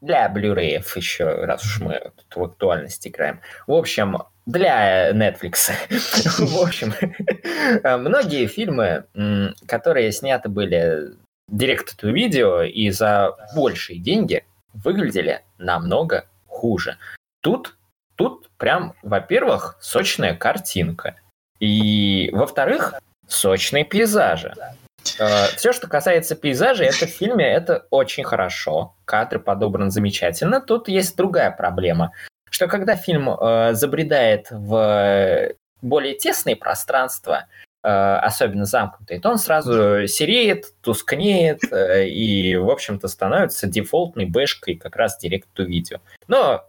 для Blu-ray еще, раз уж мы тут в актуальность играем. В общем, для Netflix. В общем, многие фильмы, которые сняты были direct to видео и за большие деньги, выглядели намного хуже. Тут, тут прям, во-первых, сочная картинка. И, во-вторых, сочные пейзажи. Э, Все, что касается пейзажей, это в фильме это очень хорошо. Кадры подобраны замечательно. Тут есть другая проблема, что когда фильм э, забредает в более тесные пространства, э, особенно замкнутые, то он сразу сереет, тускнеет э, и, в общем-то, становится дефолтной бэшкой как раз директ-то-видео. Но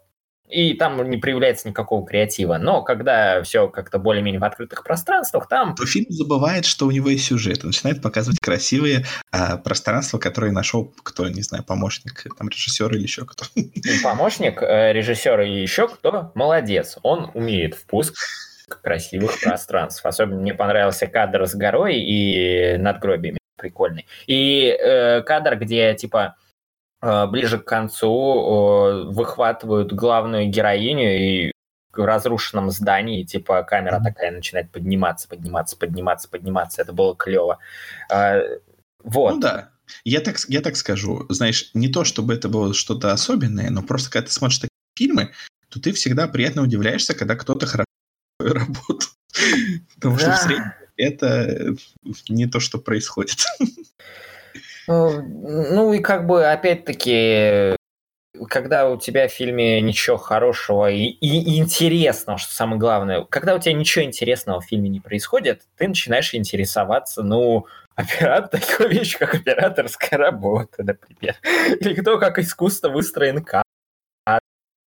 и там не проявляется никакого креатива. Но когда все как-то более-менее в открытых пространствах, там... То фильм забывает, что у него есть сюжет. Он начинает показывать красивые а, пространства, которые нашел кто, не знаю, помощник, там, режиссер или еще кто. Помощник, э, режиссер или еще кто, молодец. Он умеет впуск красивых пространств. Особенно мне понравился кадр с горой и надгробиями. Прикольный. И э, кадр, где, типа, Э, ближе к концу выхватывают главную героиню и в разрушенном здании, типа камера такая начинает подниматься, подниматься, подниматься, подниматься. Это было клево. Э, вот. Ну да. Я так, я так скажу, знаешь, не то, чтобы это было что-то особенное, но просто когда ты смотришь такие фильмы, то ты всегда приятно удивляешься, когда кто-то хорошо работает. Потому да. что в среднем это не то, что происходит. Ну, ну и как бы опять-таки, когда у тебя в фильме ничего хорошего и, и интересного, что самое главное, когда у тебя ничего интересного в фильме не происходит, ты начинаешь интересоваться, ну, оператор, такой вещь, как операторская работа, например. Или кто как искусство выстроен кадр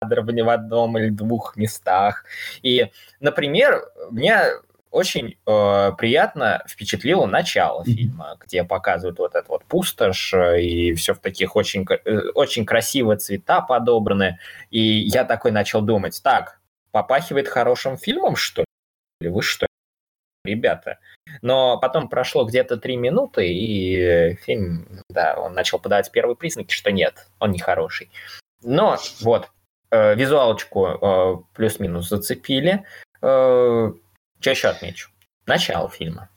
в одном или двух местах. И, например, мне очень э, приятно впечатлило начало фильма, где показывают вот эту вот пустошь, э, и все в таких очень, э, очень красивые цвета подобраны. И я такой начал думать, так, попахивает хорошим фильмом, что ли? Вы что, ребята? Но потом прошло где-то три минуты, и фильм, да, он начал подавать первые признаки, что нет, он не хороший. Но вот, э, визуалочку э, плюс-минус зацепили. Э, что еще отмечу? Начало фильма.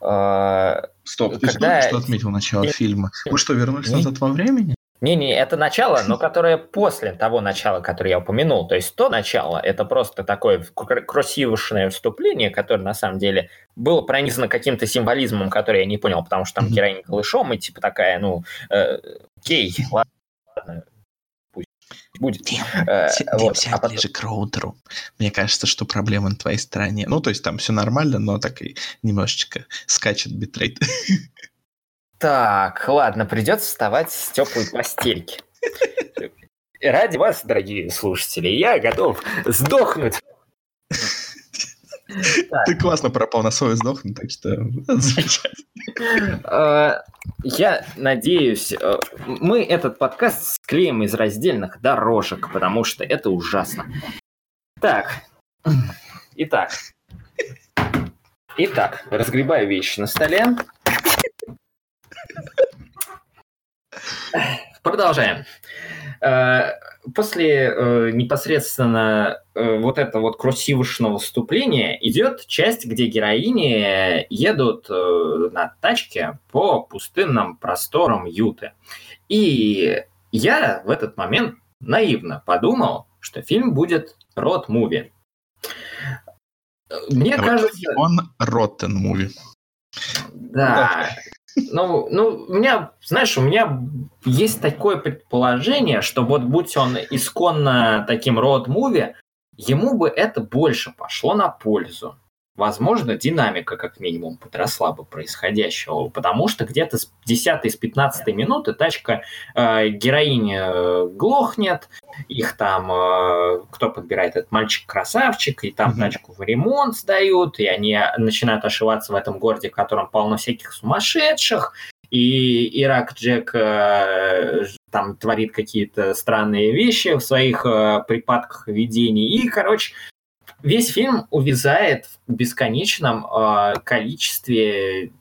А, Стоп, ты Когда... что, отметил начало и... фильма? Мы что, вернулись назад во времени? Не-не, это начало, но которое после того начала, которое я упомянул. То есть то начало, это просто такое красивое вступление, которое на самом деле было пронизано каким-то символизмом, который я не понял, потому что там героиня голышом и типа такая, ну, э, гей, ладно, будет. Дим, э, вот. сядь а ближе к роутеру. Мне кажется, что проблема на твоей стороне. Ну, то есть там все нормально, но так и немножечко скачет битрейт. Так, ладно, придется вставать с теплой постельки. Ради вас, дорогие слушатели, я готов сдохнуть ты классно пропал на свой сдохнуть, так что замечательно. А, я надеюсь, э, мы этот подкаст склеим из раздельных дорожек, потому что это ужасно. Так, итак. Итак, разгребаю вещи на столе. Продолжаем. Э, после э, непосредственно э, вот этого вот красивошного вступления идет часть, где героини едут на тачке по пустынным просторам Юты. И я в этот момент наивно подумал, что фильм будет рот-муви. Мне а кажется... Он rotten movie. Да, ну, ну, у меня, знаешь, у меня есть такое предположение, что вот будь он исконно таким род-муви, ему бы это больше пошло на пользу возможно, динамика как минимум подросла бы происходящего, потому что где-то с 10 с 15 минуты тачка э, героини э, глохнет, их там э, кто подбирает этот мальчик-красавчик, и там mm-hmm. тачку в ремонт сдают, и они начинают ошиваться в этом городе, в котором полно всяких сумасшедших, и Ирак Джек э, там творит какие-то странные вещи в своих э, припадках видений. И, короче, весь фильм увязает в бесконечном э, количестве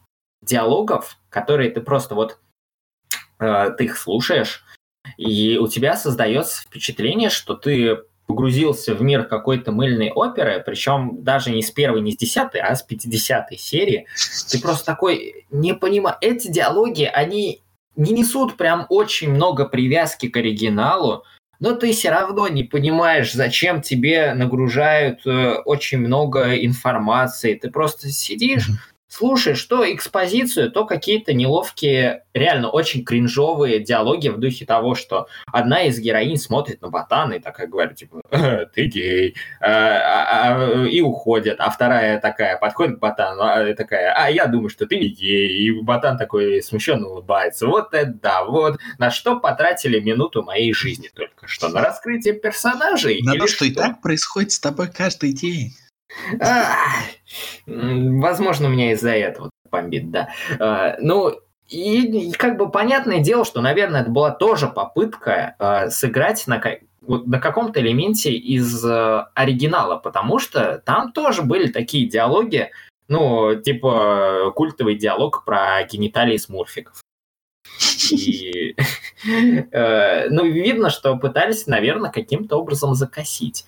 диалогов, которые ты просто вот э, ты их слушаешь, и у тебя создается впечатление, что ты погрузился в мир какой-то мыльной оперы, причем даже не с первой, не с десятой, а с пятидесятой серии. Ты просто такой не понимаешь. Эти диалоги, они не несут прям очень много привязки к оригиналу, но ты все равно не понимаешь, зачем тебе нагружают э, очень много информации. Ты просто сидишь, слушаешь то экспозицию, то какие-то неловкие, реально очень кринжовые диалоги в духе того, что одна из героинь смотрит на ботана и такая говорит, типа, «Э, ты гей, а, а, а, и уходит, а вторая такая подходит к ботану, а, такая, а я думаю, что ты не гей, и ботан такой смущенно улыбается. Вот это да, вот на что потратили минуту моей жизни только что, на раскрытие персонажей? На то, что, что и так происходит с тобой каждый день. Возможно, у меня из-за этого бомбит, да. А, ну, и, как бы понятное дело, что, наверное, это была тоже попытка э, сыграть на, на каком-то элементе из э, оригинала, потому что там тоже были такие диалоги, ну, типа культовый диалог про гениталии смурфиков. И, э, ну, видно, что пытались, наверное, каким-то образом закосить.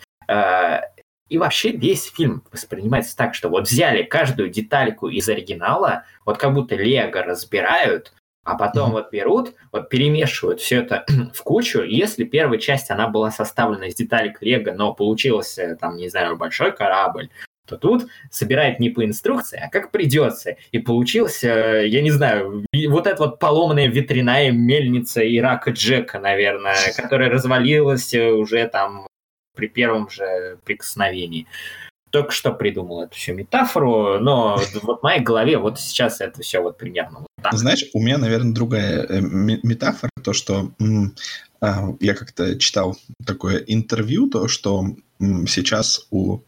И вообще весь фильм воспринимается так, что вот взяли каждую детальку из оригинала, вот как будто Лего разбирают, а потом mm-hmm. вот берут, вот перемешивают все это в кучу. И если первая часть, она была составлена из деталек Лего, но получился, там, не знаю, большой корабль, то тут собирает не по инструкции, а как придется. И получился, я не знаю, вот эта вот поломанная ветряная мельница Ирака Джека, наверное, которая развалилась уже там при первом же прикосновении. Только что придумал эту всю метафору, но вот в моей голове вот сейчас это все вот примерно вот так. Знаешь, у меня, наверное, другая э, метафора, то, что а, я как-то читал такое интервью, то, что сейчас у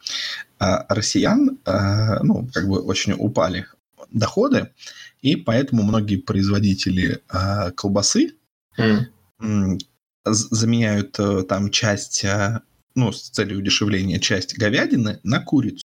а, россиян, а, ну, как бы очень упали доходы, и поэтому многие производители колбасы mm. заменяют э, там часть ну, с целью удешевления часть говядины на курицу.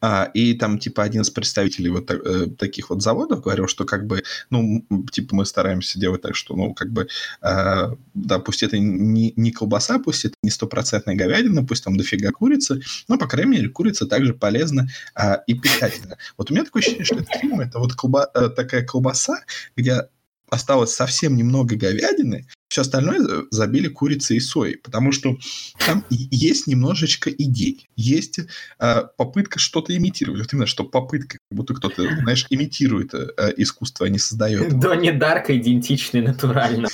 А, и там, типа, один из представителей вот э, таких вот заводов говорил, что как бы, ну, типа, мы стараемся делать так, что, ну, как бы, э, да, пусть это не, не колбаса, пусть это не стопроцентная говядина, пусть там дофига курицы, но, по крайней мере, курица также полезна э, и питательна. Вот у меня такое ощущение, что этот фильм это вот колба, э, такая колбаса, где осталось совсем немного говядины, все остальное забили курицей и соей, потому что там есть немножечко идей, есть э, попытка что-то имитировать. Вот именно, что попытка, как будто кто-то, знаешь, имитирует э, искусство, а не создает. Донни Дарк идентичный натуральному.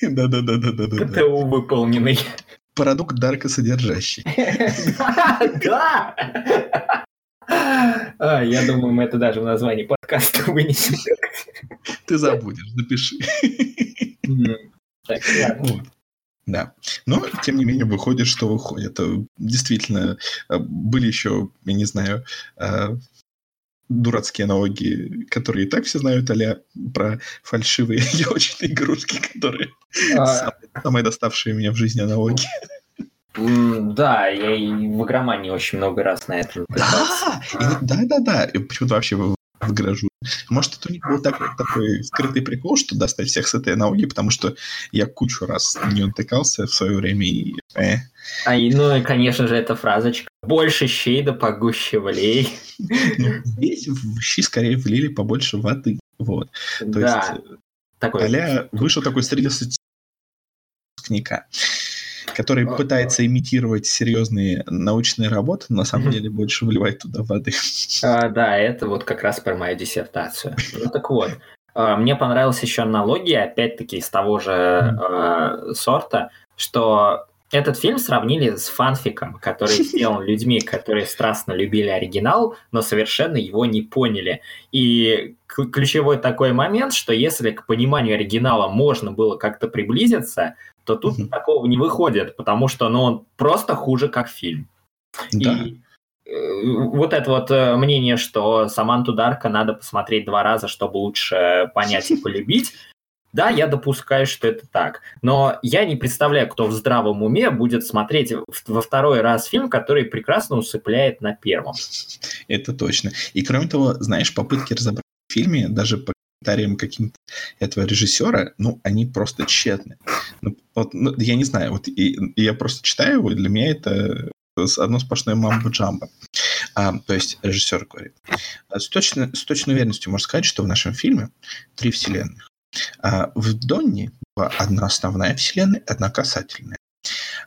Да-да-да-да-да. ПТУ выполненный. Продукт Дарка содержащий. Да! А, я думаю, мы это даже в названии подкаста вынесем. Ты забудешь, запиши. Так. Да. Но, тем не менее, выходит, что выходит. Действительно, э, были еще, я не знаю, э, дурацкие аналогии, которые и так все знают, а про фальшивые елочные игрушки, которые а... самые доставшие меня в жизни аналогии. Да, я и в игромании очень много раз на это Да, да, да, да. Почему-то вообще в гаражу. Может, это у них был так, такой скрытый прикол, что достать всех с этой аналогии, потому что я кучу раз не натыкался в свое время и... Э. А, и, ну и, конечно же, эта фразочка. Больше щей да погуще влей. Ну, здесь в щи скорее влили побольше воды. Вот. То да. есть, такой... а вышел такой среднестатистический который а, пытается имитировать серьезные научные работы, но на самом деле больше вливает туда воды. А, да, это вот как раз про мою диссертацию. Ну так вот, а, мне понравилась еще аналогия, опять-таки, из того же э, сорта, что этот фильм сравнили с фанфиком, который сделан людьми, которые страстно любили оригинал, но совершенно его не поняли. И ключевой такой момент, что если к пониманию оригинала можно было как-то приблизиться, то тут угу. такого не выходит, потому что ну, он просто хуже как фильм. Да. И э, вот это вот э, мнение, что Саманту Дарка надо посмотреть два раза, чтобы лучше понять и полюбить, да, я допускаю, что это так. Но я не представляю, кто в здравом уме будет смотреть во второй раз фильм, который прекрасно усыпляет на первом. Это точно. И кроме того, знаешь, попытки разобрать в фильме, даже по комментариям каким-то этого режиссера, ну, они просто тщетны. Ну, вот, ну, я не знаю, вот и, и я просто читаю его, и для меня это одно сплошное мамбо-джамбо. А, то есть режиссер говорит. «А с точной, с точной уверенностью можно сказать, что в нашем фильме три вселенных. А в Донни одна основная вселенная, одна касательная.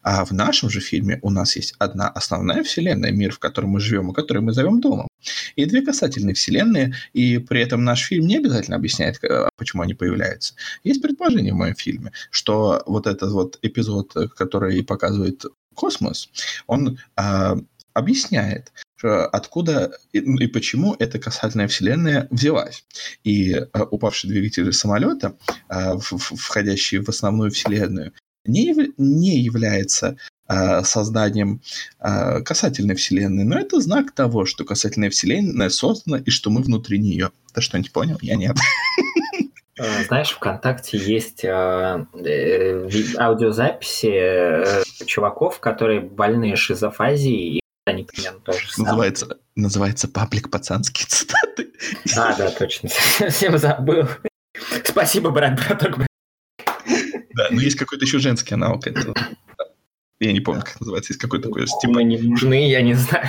А в нашем же фильме у нас есть одна основная вселенная, мир, в котором мы живем, и который мы зовем домом, и две касательные вселенные, и при этом наш фильм не обязательно объясняет, почему они появляются. Есть предположение в моем фильме, что вот этот вот эпизод, который показывает космос, он а, объясняет, откуда и, и почему эта касательная вселенная взялась. И а, упавший двигатель самолета, в, в, входящий в основную вселенную, не, яв, не является а, созданием а, касательной вселенной, но это знак того, что касательная вселенная создана и что мы внутри нее. Ты что-нибудь понял? Я нет. Э, знаешь, ВКонтакте есть э, э, аудиозаписи э, чуваков, которые больные шизофазией, и они примерно тоже называется, называется паблик пацанские цитаты. А, да, точно. Совсем забыл. Спасибо, брат, браток. Да, но есть какой-то еще женский аналог этого. Я не помню, как называется, есть какой-то такой... Типа... Мы не нужны, я не знаю.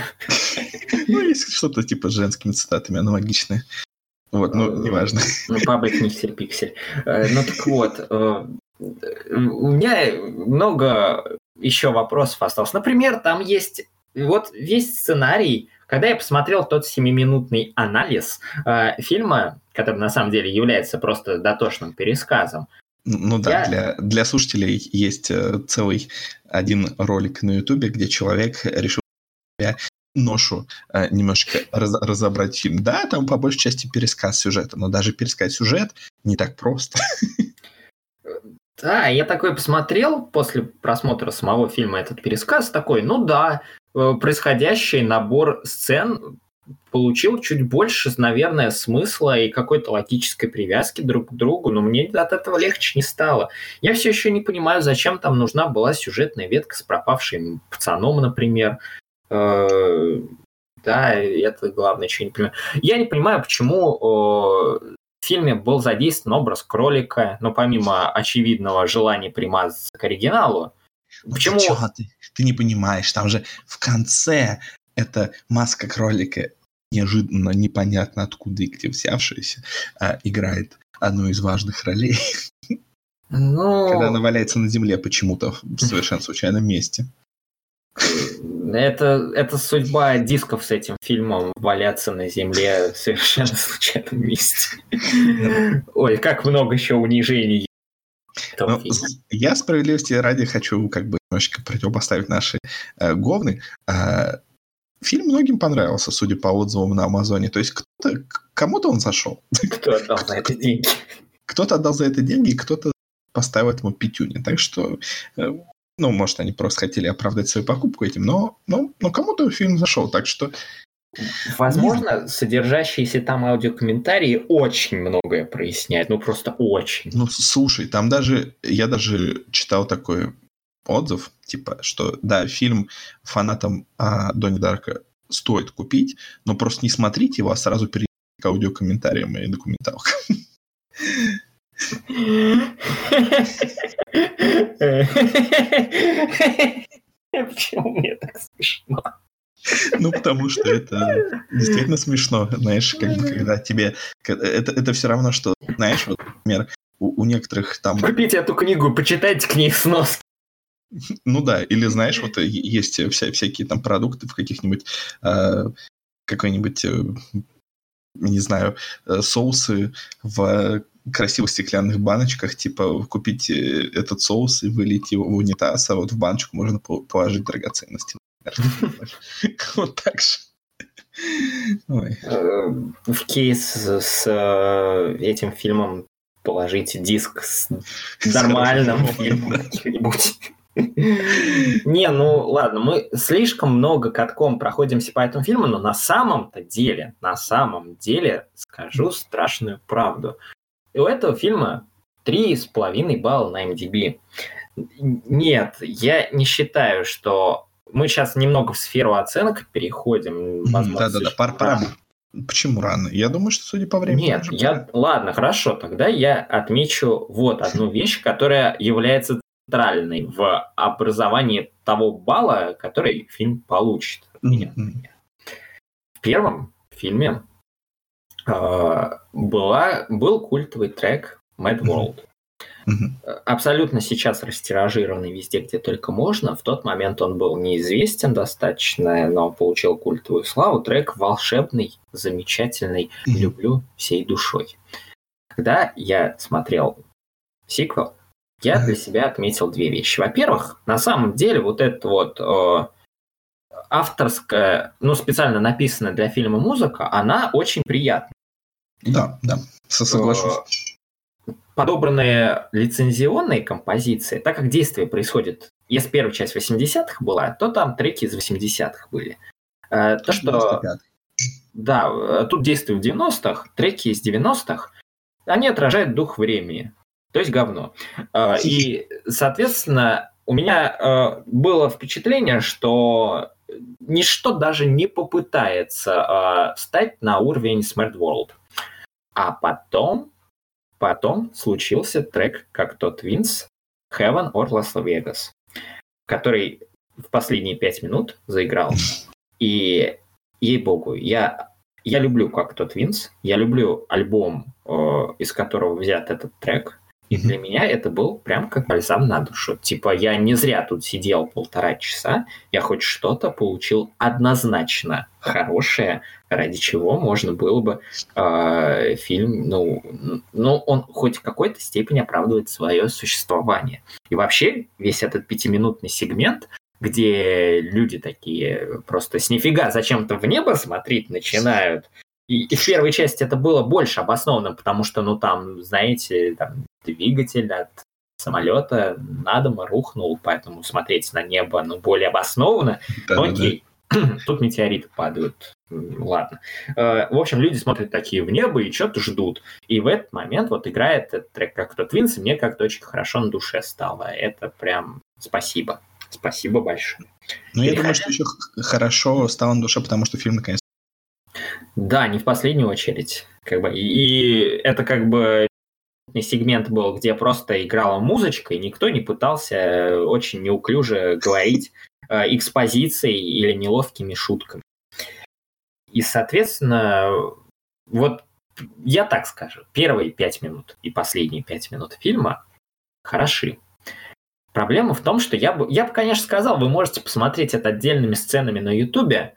Ну, есть что-то типа с женскими цитатами, аналогичное. Вот, ну, э, неважно. Ну, паблик Миксель Пиксель. Э, ну, так вот, э, у меня много еще вопросов осталось. Например, там есть вот весь сценарий, когда я посмотрел тот семиминутный анализ э, фильма, который на самом деле является просто дотошным пересказом. Ну да, я... для, для слушателей есть целый один ролик на Ютубе, где человек решил ношу э, немножко раз, разобрать фильм. Да, там по большей части пересказ сюжета, но даже пересказать сюжет не так просто. Да, я такой посмотрел после просмотра самого фильма этот пересказ, такой, ну да, э, происходящий набор сцен получил чуть больше, наверное, смысла и какой-то логической привязки друг к другу, но мне от этого легче не стало. Я все еще не понимаю, зачем там нужна была сюжетная ветка с пропавшим пацаном, например. Э, да, это главное, что я не понимаю. Я не понимаю, почему в фильме был задействован образ кролика, но помимо очевидного желания примазаться к оригиналу, Почему? Ты, ты, ты не понимаешь, там же в конце эта маска кролика неожиданно, непонятно откуда и где взявшаяся, а, играет одну из важных ролей. Ну... Когда она валяется на земле почему-то в совершенно случайном месте. Это, это судьба дисков с этим фильмом валяться на земле в совершенно случайном месте. Ой, как много еще унижений. Ну, я справедливости ради хочу как бы немножечко противопоставить наши э, говны. Э, фильм многим понравился, судя по отзывам на Амазоне. То есть кто-то, кому-то он зашел. Кто отдал за это деньги? Кто-то отдал за это деньги, кто-то поставил этому пятюни. Так что э, ну, может, они просто хотели оправдать свою покупку этим, но, но, но кому-то фильм зашел, так что... Возможно, содержащиеся там аудиокомментарии очень многое проясняют, ну просто очень. Ну, слушай, там даже, я даже читал такой отзыв, типа, что да, фильм фанатам а, Донни Дарка стоит купить, но просто не смотрите его, а сразу перейдите к аудиокомментариям и документалкам. Почему мне так смешно? Ну, потому что это действительно смешно, знаешь, как бы, когда тебе... Это, это все равно, что, знаешь, вот, например, у, у некоторых там... Купите эту книгу, почитайте к ней снос. Ну да, или знаешь, вот есть вся, всякие там продукты в каких-нибудь э, какой-нибудь, э, не знаю, э, соусы в красивых стеклянных баночках, типа купить э, этот соус и вылить его в унитаз, а вот в баночку можно положить драгоценности. Вот так же. Э, в кейс с э, этим фильмом положите диск с нормальным фильмом Не, ну ладно, мы слишком много катком проходимся по этому фильму, но на самом-то деле, на самом деле скажу страшную правду. И у этого фильма три с половиной балла на MDB. Нет, я не считаю, что мы сейчас немного в сферу оценок переходим. Да-да-да, пар пора, Почему рано? Я думаю, что судя по времени... Нет, я... ладно, хорошо, тогда я отмечу вот одну вещь, которая является центральной в образовании того балла, который фильм получит. Mm-hmm. В первом фильме э, была, был культовый трек Mad World. Mm-hmm. Абсолютно сейчас растиражированный везде, где только можно. В тот момент он был неизвестен достаточно, но получил культовую славу. Трек волшебный, замечательный, люблю всей душой. Когда я смотрел сиквел, я для себя отметил две вещи. Во-первых, на самом деле вот это вот э, авторская, ну, специально написанная для фильма музыка, она очень приятна. Да, да, соглашусь. Э, подобранные лицензионные композиции, так как действие происходит, если первая часть 80-х была, то там треки из 80-х были. Э, то, что... Да, э, тут действие в 90-х, треки из 90-х, они отражают дух времени. То есть говно. А, и, соответственно, у меня а, было впечатление, что ничто даже не попытается а, стать на уровень Smart World. А потом, потом случился трек, как тот Винс, Heaven or Las Vegas, который в последние пять минут заиграл. И, ей-богу, я, я люблю как тот Винс, я люблю альбом, из которого взят этот трек, и для меня это был прям как бальзам на душу. Типа я не зря тут сидел полтора часа, я хоть что-то получил однозначно хорошее, ради чего можно было бы э, фильм, ну, ну, он хоть в какой-то степени оправдывает свое существование. И вообще весь этот пятиминутный сегмент, где люди такие просто с нифига зачем-то в небо смотреть начинают, и, и в первой части это было больше обоснованным, потому что, ну, там, знаете, там, двигатель от самолета на дом рухнул, поэтому смотреть на небо, ну, более обоснованно. Да, Окей, да, да. тут метеориты падают. Ладно. Э, в общем, люди смотрят такие в небо и что-то ждут. И в этот момент вот играет этот трек как то Твинс, и мне как-то очень хорошо на душе стало. Это прям спасибо. Спасибо большое. Ну, я думаю, что еще хорошо стало на душе, потому что фильм наконец да, не в последнюю очередь. Как бы, и, и это как бы сегмент был, где просто играла музычка, и никто не пытался очень неуклюже говорить э, экспозицией или неловкими шутками. И, соответственно, вот я так скажу, первые пять минут и последние пять минут фильма хороши. Проблема в том, что я бы, я бы, конечно, сказал, вы можете посмотреть это отдельными сценами на Ютубе,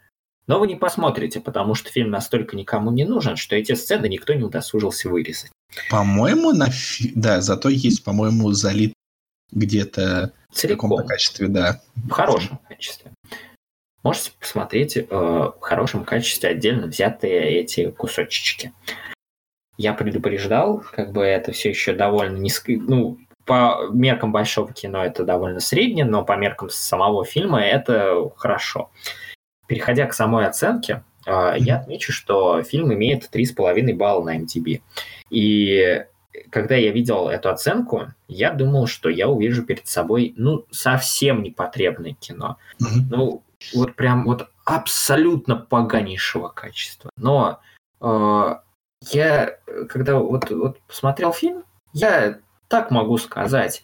но вы не посмотрите, потому что фильм настолько никому не нужен, что эти сцены никто не удосужился вырезать. По-моему, на фи... да, зато есть, по-моему, залит где-то Целиком. в каком-то качестве, да. В хорошем качестве. Можете посмотреть э, в хорошем качестве отдельно взятые эти кусочечки. Я предупреждал, как бы это все еще довольно низко, ну, по меркам большого кино это довольно среднее, но по меркам самого фильма это хорошо. Переходя к самой оценке, а, я отмечу, что фильм имеет 3,5 балла на MTB. И когда я видел эту оценку, я думал, что я увижу перед собой, ну, совсем непотребное кино. Ну, вот прям вот абсолютно поганейшего качества. Но э, я, когда вот, вот посмотрел фильм, я так могу сказать,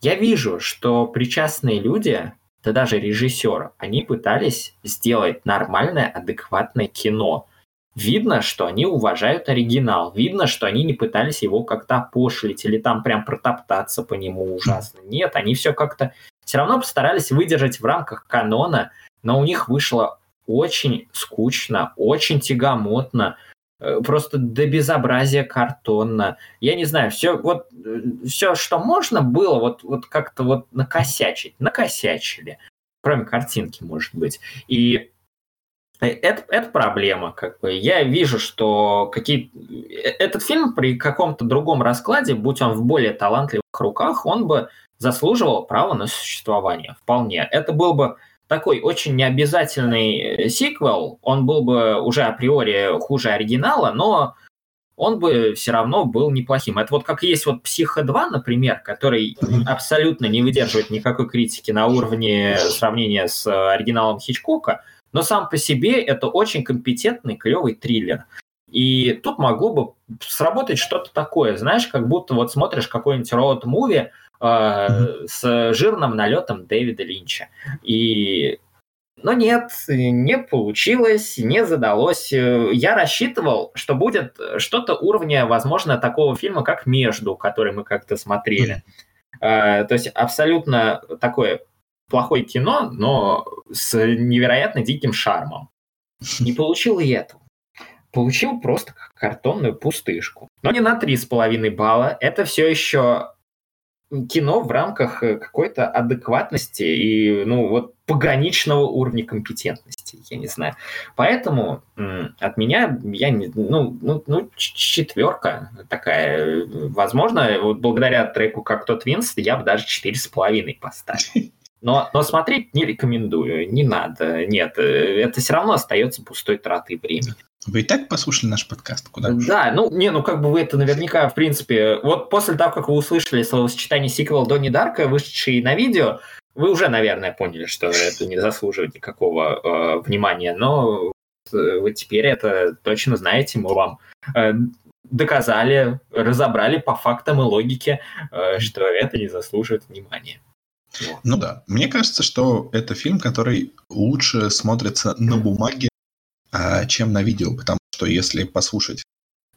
я вижу, что причастные люди да даже режиссеры, они пытались сделать нормальное, адекватное кино. Видно, что они уважают оригинал, видно, что они не пытались его как-то опошлить или там прям протоптаться по нему ужасно. Нет, они все как-то все равно постарались выдержать в рамках канона, но у них вышло очень скучно, очень тягомотно, просто до безобразия картонно. Я не знаю, все вот э, все, что можно было, вот, вот как-то вот накосячить, накосячили. Кроме картинки, может быть. И э, это, это проблема, как бы. Я вижу, что какие... этот фильм при каком-то другом раскладе, будь он в более талантливых руках, он бы заслуживал права на существование. Вполне. Это был бы такой очень необязательный э, сиквел, он был бы уже априори хуже оригинала, но он бы все равно был неплохим. Это вот как есть вот «Психо 2», например, который абсолютно не выдерживает никакой критики на уровне сравнения с оригиналом Хичкока, но сам по себе это очень компетентный, клевый триллер. И тут могло бы сработать что-то такое, знаешь, как будто вот смотришь какой-нибудь роуд-муви э, с жирным налетом Дэвида Линча. И но нет, не получилось, не задалось. Я рассчитывал, что будет что-то уровня, возможно, такого фильма, как «Между», который мы как-то смотрели. Э, то есть абсолютно такое плохое кино, но с невероятно диким шармом. Не получил и этого. Получил просто картонную пустышку. Но не на 3,5 балла. Это все еще кино в рамках э, какой-то адекватности и, ну, вот пограничного уровня компетентности, я не знаю. Поэтому от меня, я не, ну, ну, ну, четверка такая. Возможно, вот благодаря треку «Как тот Винс» я бы даже четыре с половиной поставил. Но, но смотреть не рекомендую, не надо. Нет, э, это все равно остается пустой тратой времени. Вы и так послушали наш подкаст? Куда да, ну, не, ну как бы вы это наверняка, в принципе, вот после того, как вы услышали словосочетание сиквел Донни Дарка, вышедший на видео, вы уже, наверное, поняли, что это не заслуживает никакого э, внимания, но э, вы теперь это точно знаете, мы вам э, доказали, разобрали по фактам и логике, э, что это не заслуживает внимания. Ну да, мне кажется, что это фильм, который лучше смотрится на бумаге, чем на видео, потому что если послушать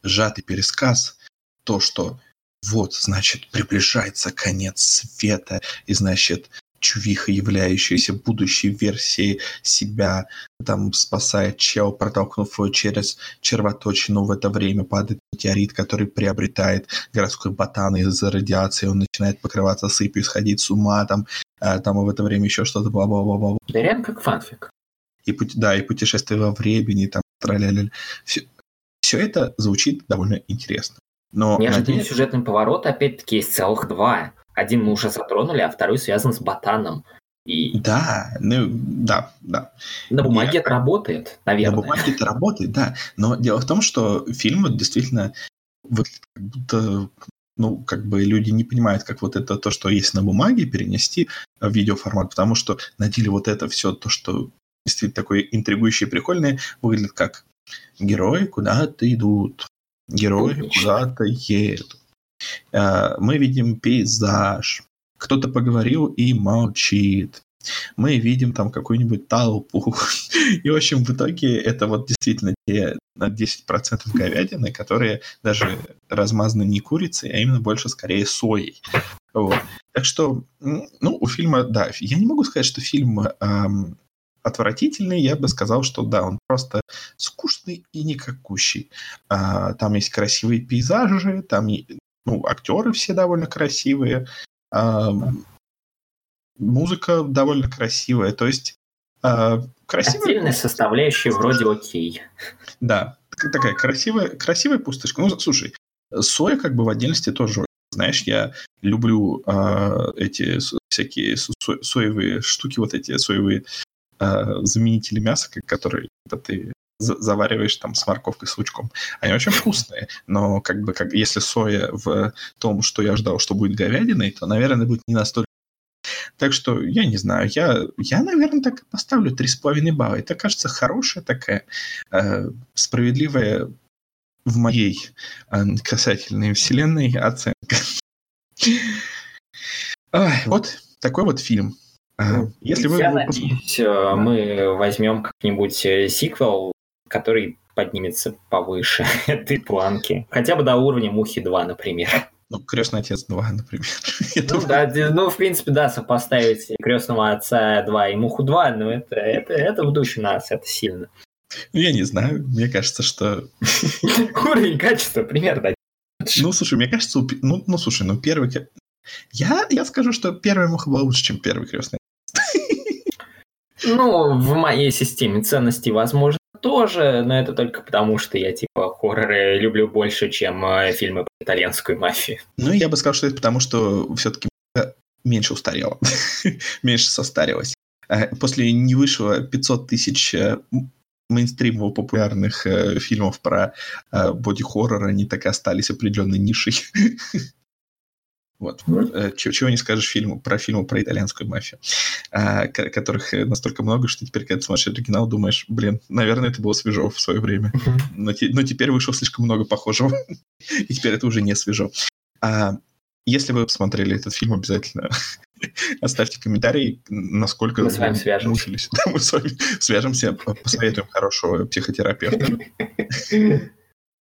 сжатый пересказ, то, что вот, значит, приближается конец света, и, значит, чувиха, являющаяся будущей версией себя, там спасает чел, протолкнув его через червоточину. В это время падает метеорит, который приобретает городской ботан из-за радиации. Он начинает покрываться сыпью, сходить с ума, там, а, там в это время еще что-то бла-бла-бла-бла. Да реально как фанфик и, да, и путешествие во времени, там, траля все, все это звучит довольно интересно. Но Неожиданный надеюсь... сюжетный поворот, опять-таки, есть целых два. Один мы уже затронули, а второй связан с ботаном. И... Да, ну, да, да. На бумаге Я... это работает, наверное. На бумаге это работает, да. Но дело в том, что фильм действительно выглядит как будто ну, как бы люди не понимают, как вот это то, что есть на бумаге, перенести в видеоформат, потому что на деле вот это все то, что действительно такое интригующее и прикольное, выглядит как герои куда-то идут, герои куда-то едут. А, мы видим пейзаж, кто-то поговорил и молчит. Мы видим там какую-нибудь толпу. И, в общем, в итоге это вот действительно те на 10% говядины, которые даже размазаны не курицей, а именно больше скорее соей. Вот. Так что, ну, у фильма, да, я не могу сказать, что фильм эм, отвратительный, я бы сказал, что да, он просто скучный и никакущий. А, там есть красивые пейзажи, там ну, актеры все довольно красивые, а, музыка довольно красивая, то есть а, красивая... Отдельная составляющая вроде окей. Да, такая красивая, красивая пустышка. Ну, слушай, соя как бы в отдельности тоже знаешь, я люблю э, эти всякие со- соевые штуки, вот эти соевые э, заменители мяса, которые ты завариваешь там с морковкой, с лучком. Они очень вкусные, но как бы как, если соя в том, что я ждал, что будет говядиной, то, наверное, будет не настолько так что, я не знаю, я, я наверное, так и поставлю 3,5 балла. Это, кажется, хорошая такая, э, справедливая в моей э, касательной вселенной оценка. Ой, вот такой вот фильм. Ну, если вы... Я надеюсь, э, мы возьмем как-нибудь э, сиквел, который поднимется повыше этой планки. Хотя бы до уровня Мухи 2, например. Ну, Крестный отец 2, например. Ну, да, ну, в принципе, да, сопоставить Крестного отца 2 и Муху 2, но это, это, это в душе нас, это сильно. Ну, я не знаю, мне кажется, что... Уровень качества примерно. Ну, слушай, мне кажется, ну, ну слушай, ну, первый... Я, я скажу, что первая муха была лучше, чем первый крестный ну, в моей системе ценностей, возможно, тоже, но это только потому, что я, типа, хорроры люблю больше, чем э, фильмы про итальянскую мафию. Ну, я бы сказал, что это потому, что все-таки меньше устарела, меньше состарилась. Э, после не вышло 500 тысяч э, мейнстримово популярных фильмов про боди-хоррор, они так и остались определенной нишей. Вот. Mm-hmm. Чего, чего не скажешь фильму, про фильмы про итальянскую мафию, а, которых э, настолько много, что теперь, когда ты смотришь оригинал, думаешь, блин, наверное, это было свежо в свое время. Но, но теперь вышло слишком много похожего, и теперь это уже не свежо. А, если вы посмотрели этот фильм, обязательно оставьте комментарий, насколько мы с вами свяжемся. мучились. Да, мы с вами свяжемся, посоветуем хорошего психотерапевта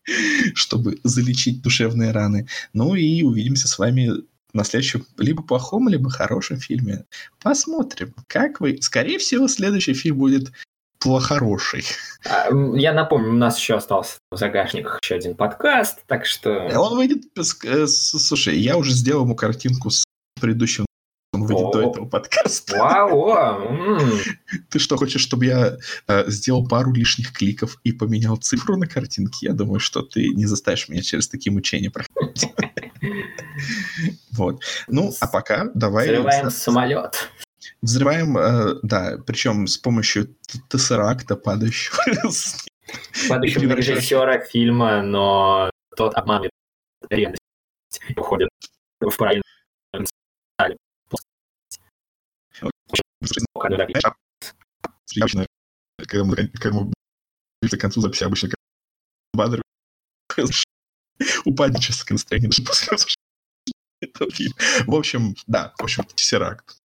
чтобы залечить душевные раны. Ну и увидимся с вами на следующем либо плохом, либо хорошем фильме. Посмотрим, как вы... Скорее всего, следующий фильм будет плохороший. А, я напомню, у нас еще остался в загашниках еще один подкаст, так что... Он выйдет... Э, слушай, я уже сделал ему картинку с предыдущим выйдет до этого подкаста. Вау! Ты что, хочешь, чтобы я э, сделал пару лишних кликов и поменял цифру на картинке? Я думаю, что ты не заставишь меня через такие мучения проходить. Вот. Ну, а пока давай... Взрываем самолет. Взрываем, э, да, причем с помощью тессеракта, падающего Падающего режиссера фильма, но тот обманывает реальность уходит в правильном Обычно, когда мы, когда мы ближе к концу записи, обычно Бадр упадническое настроение даже после этого фильма. В общем, да, в общем, Тессеракт.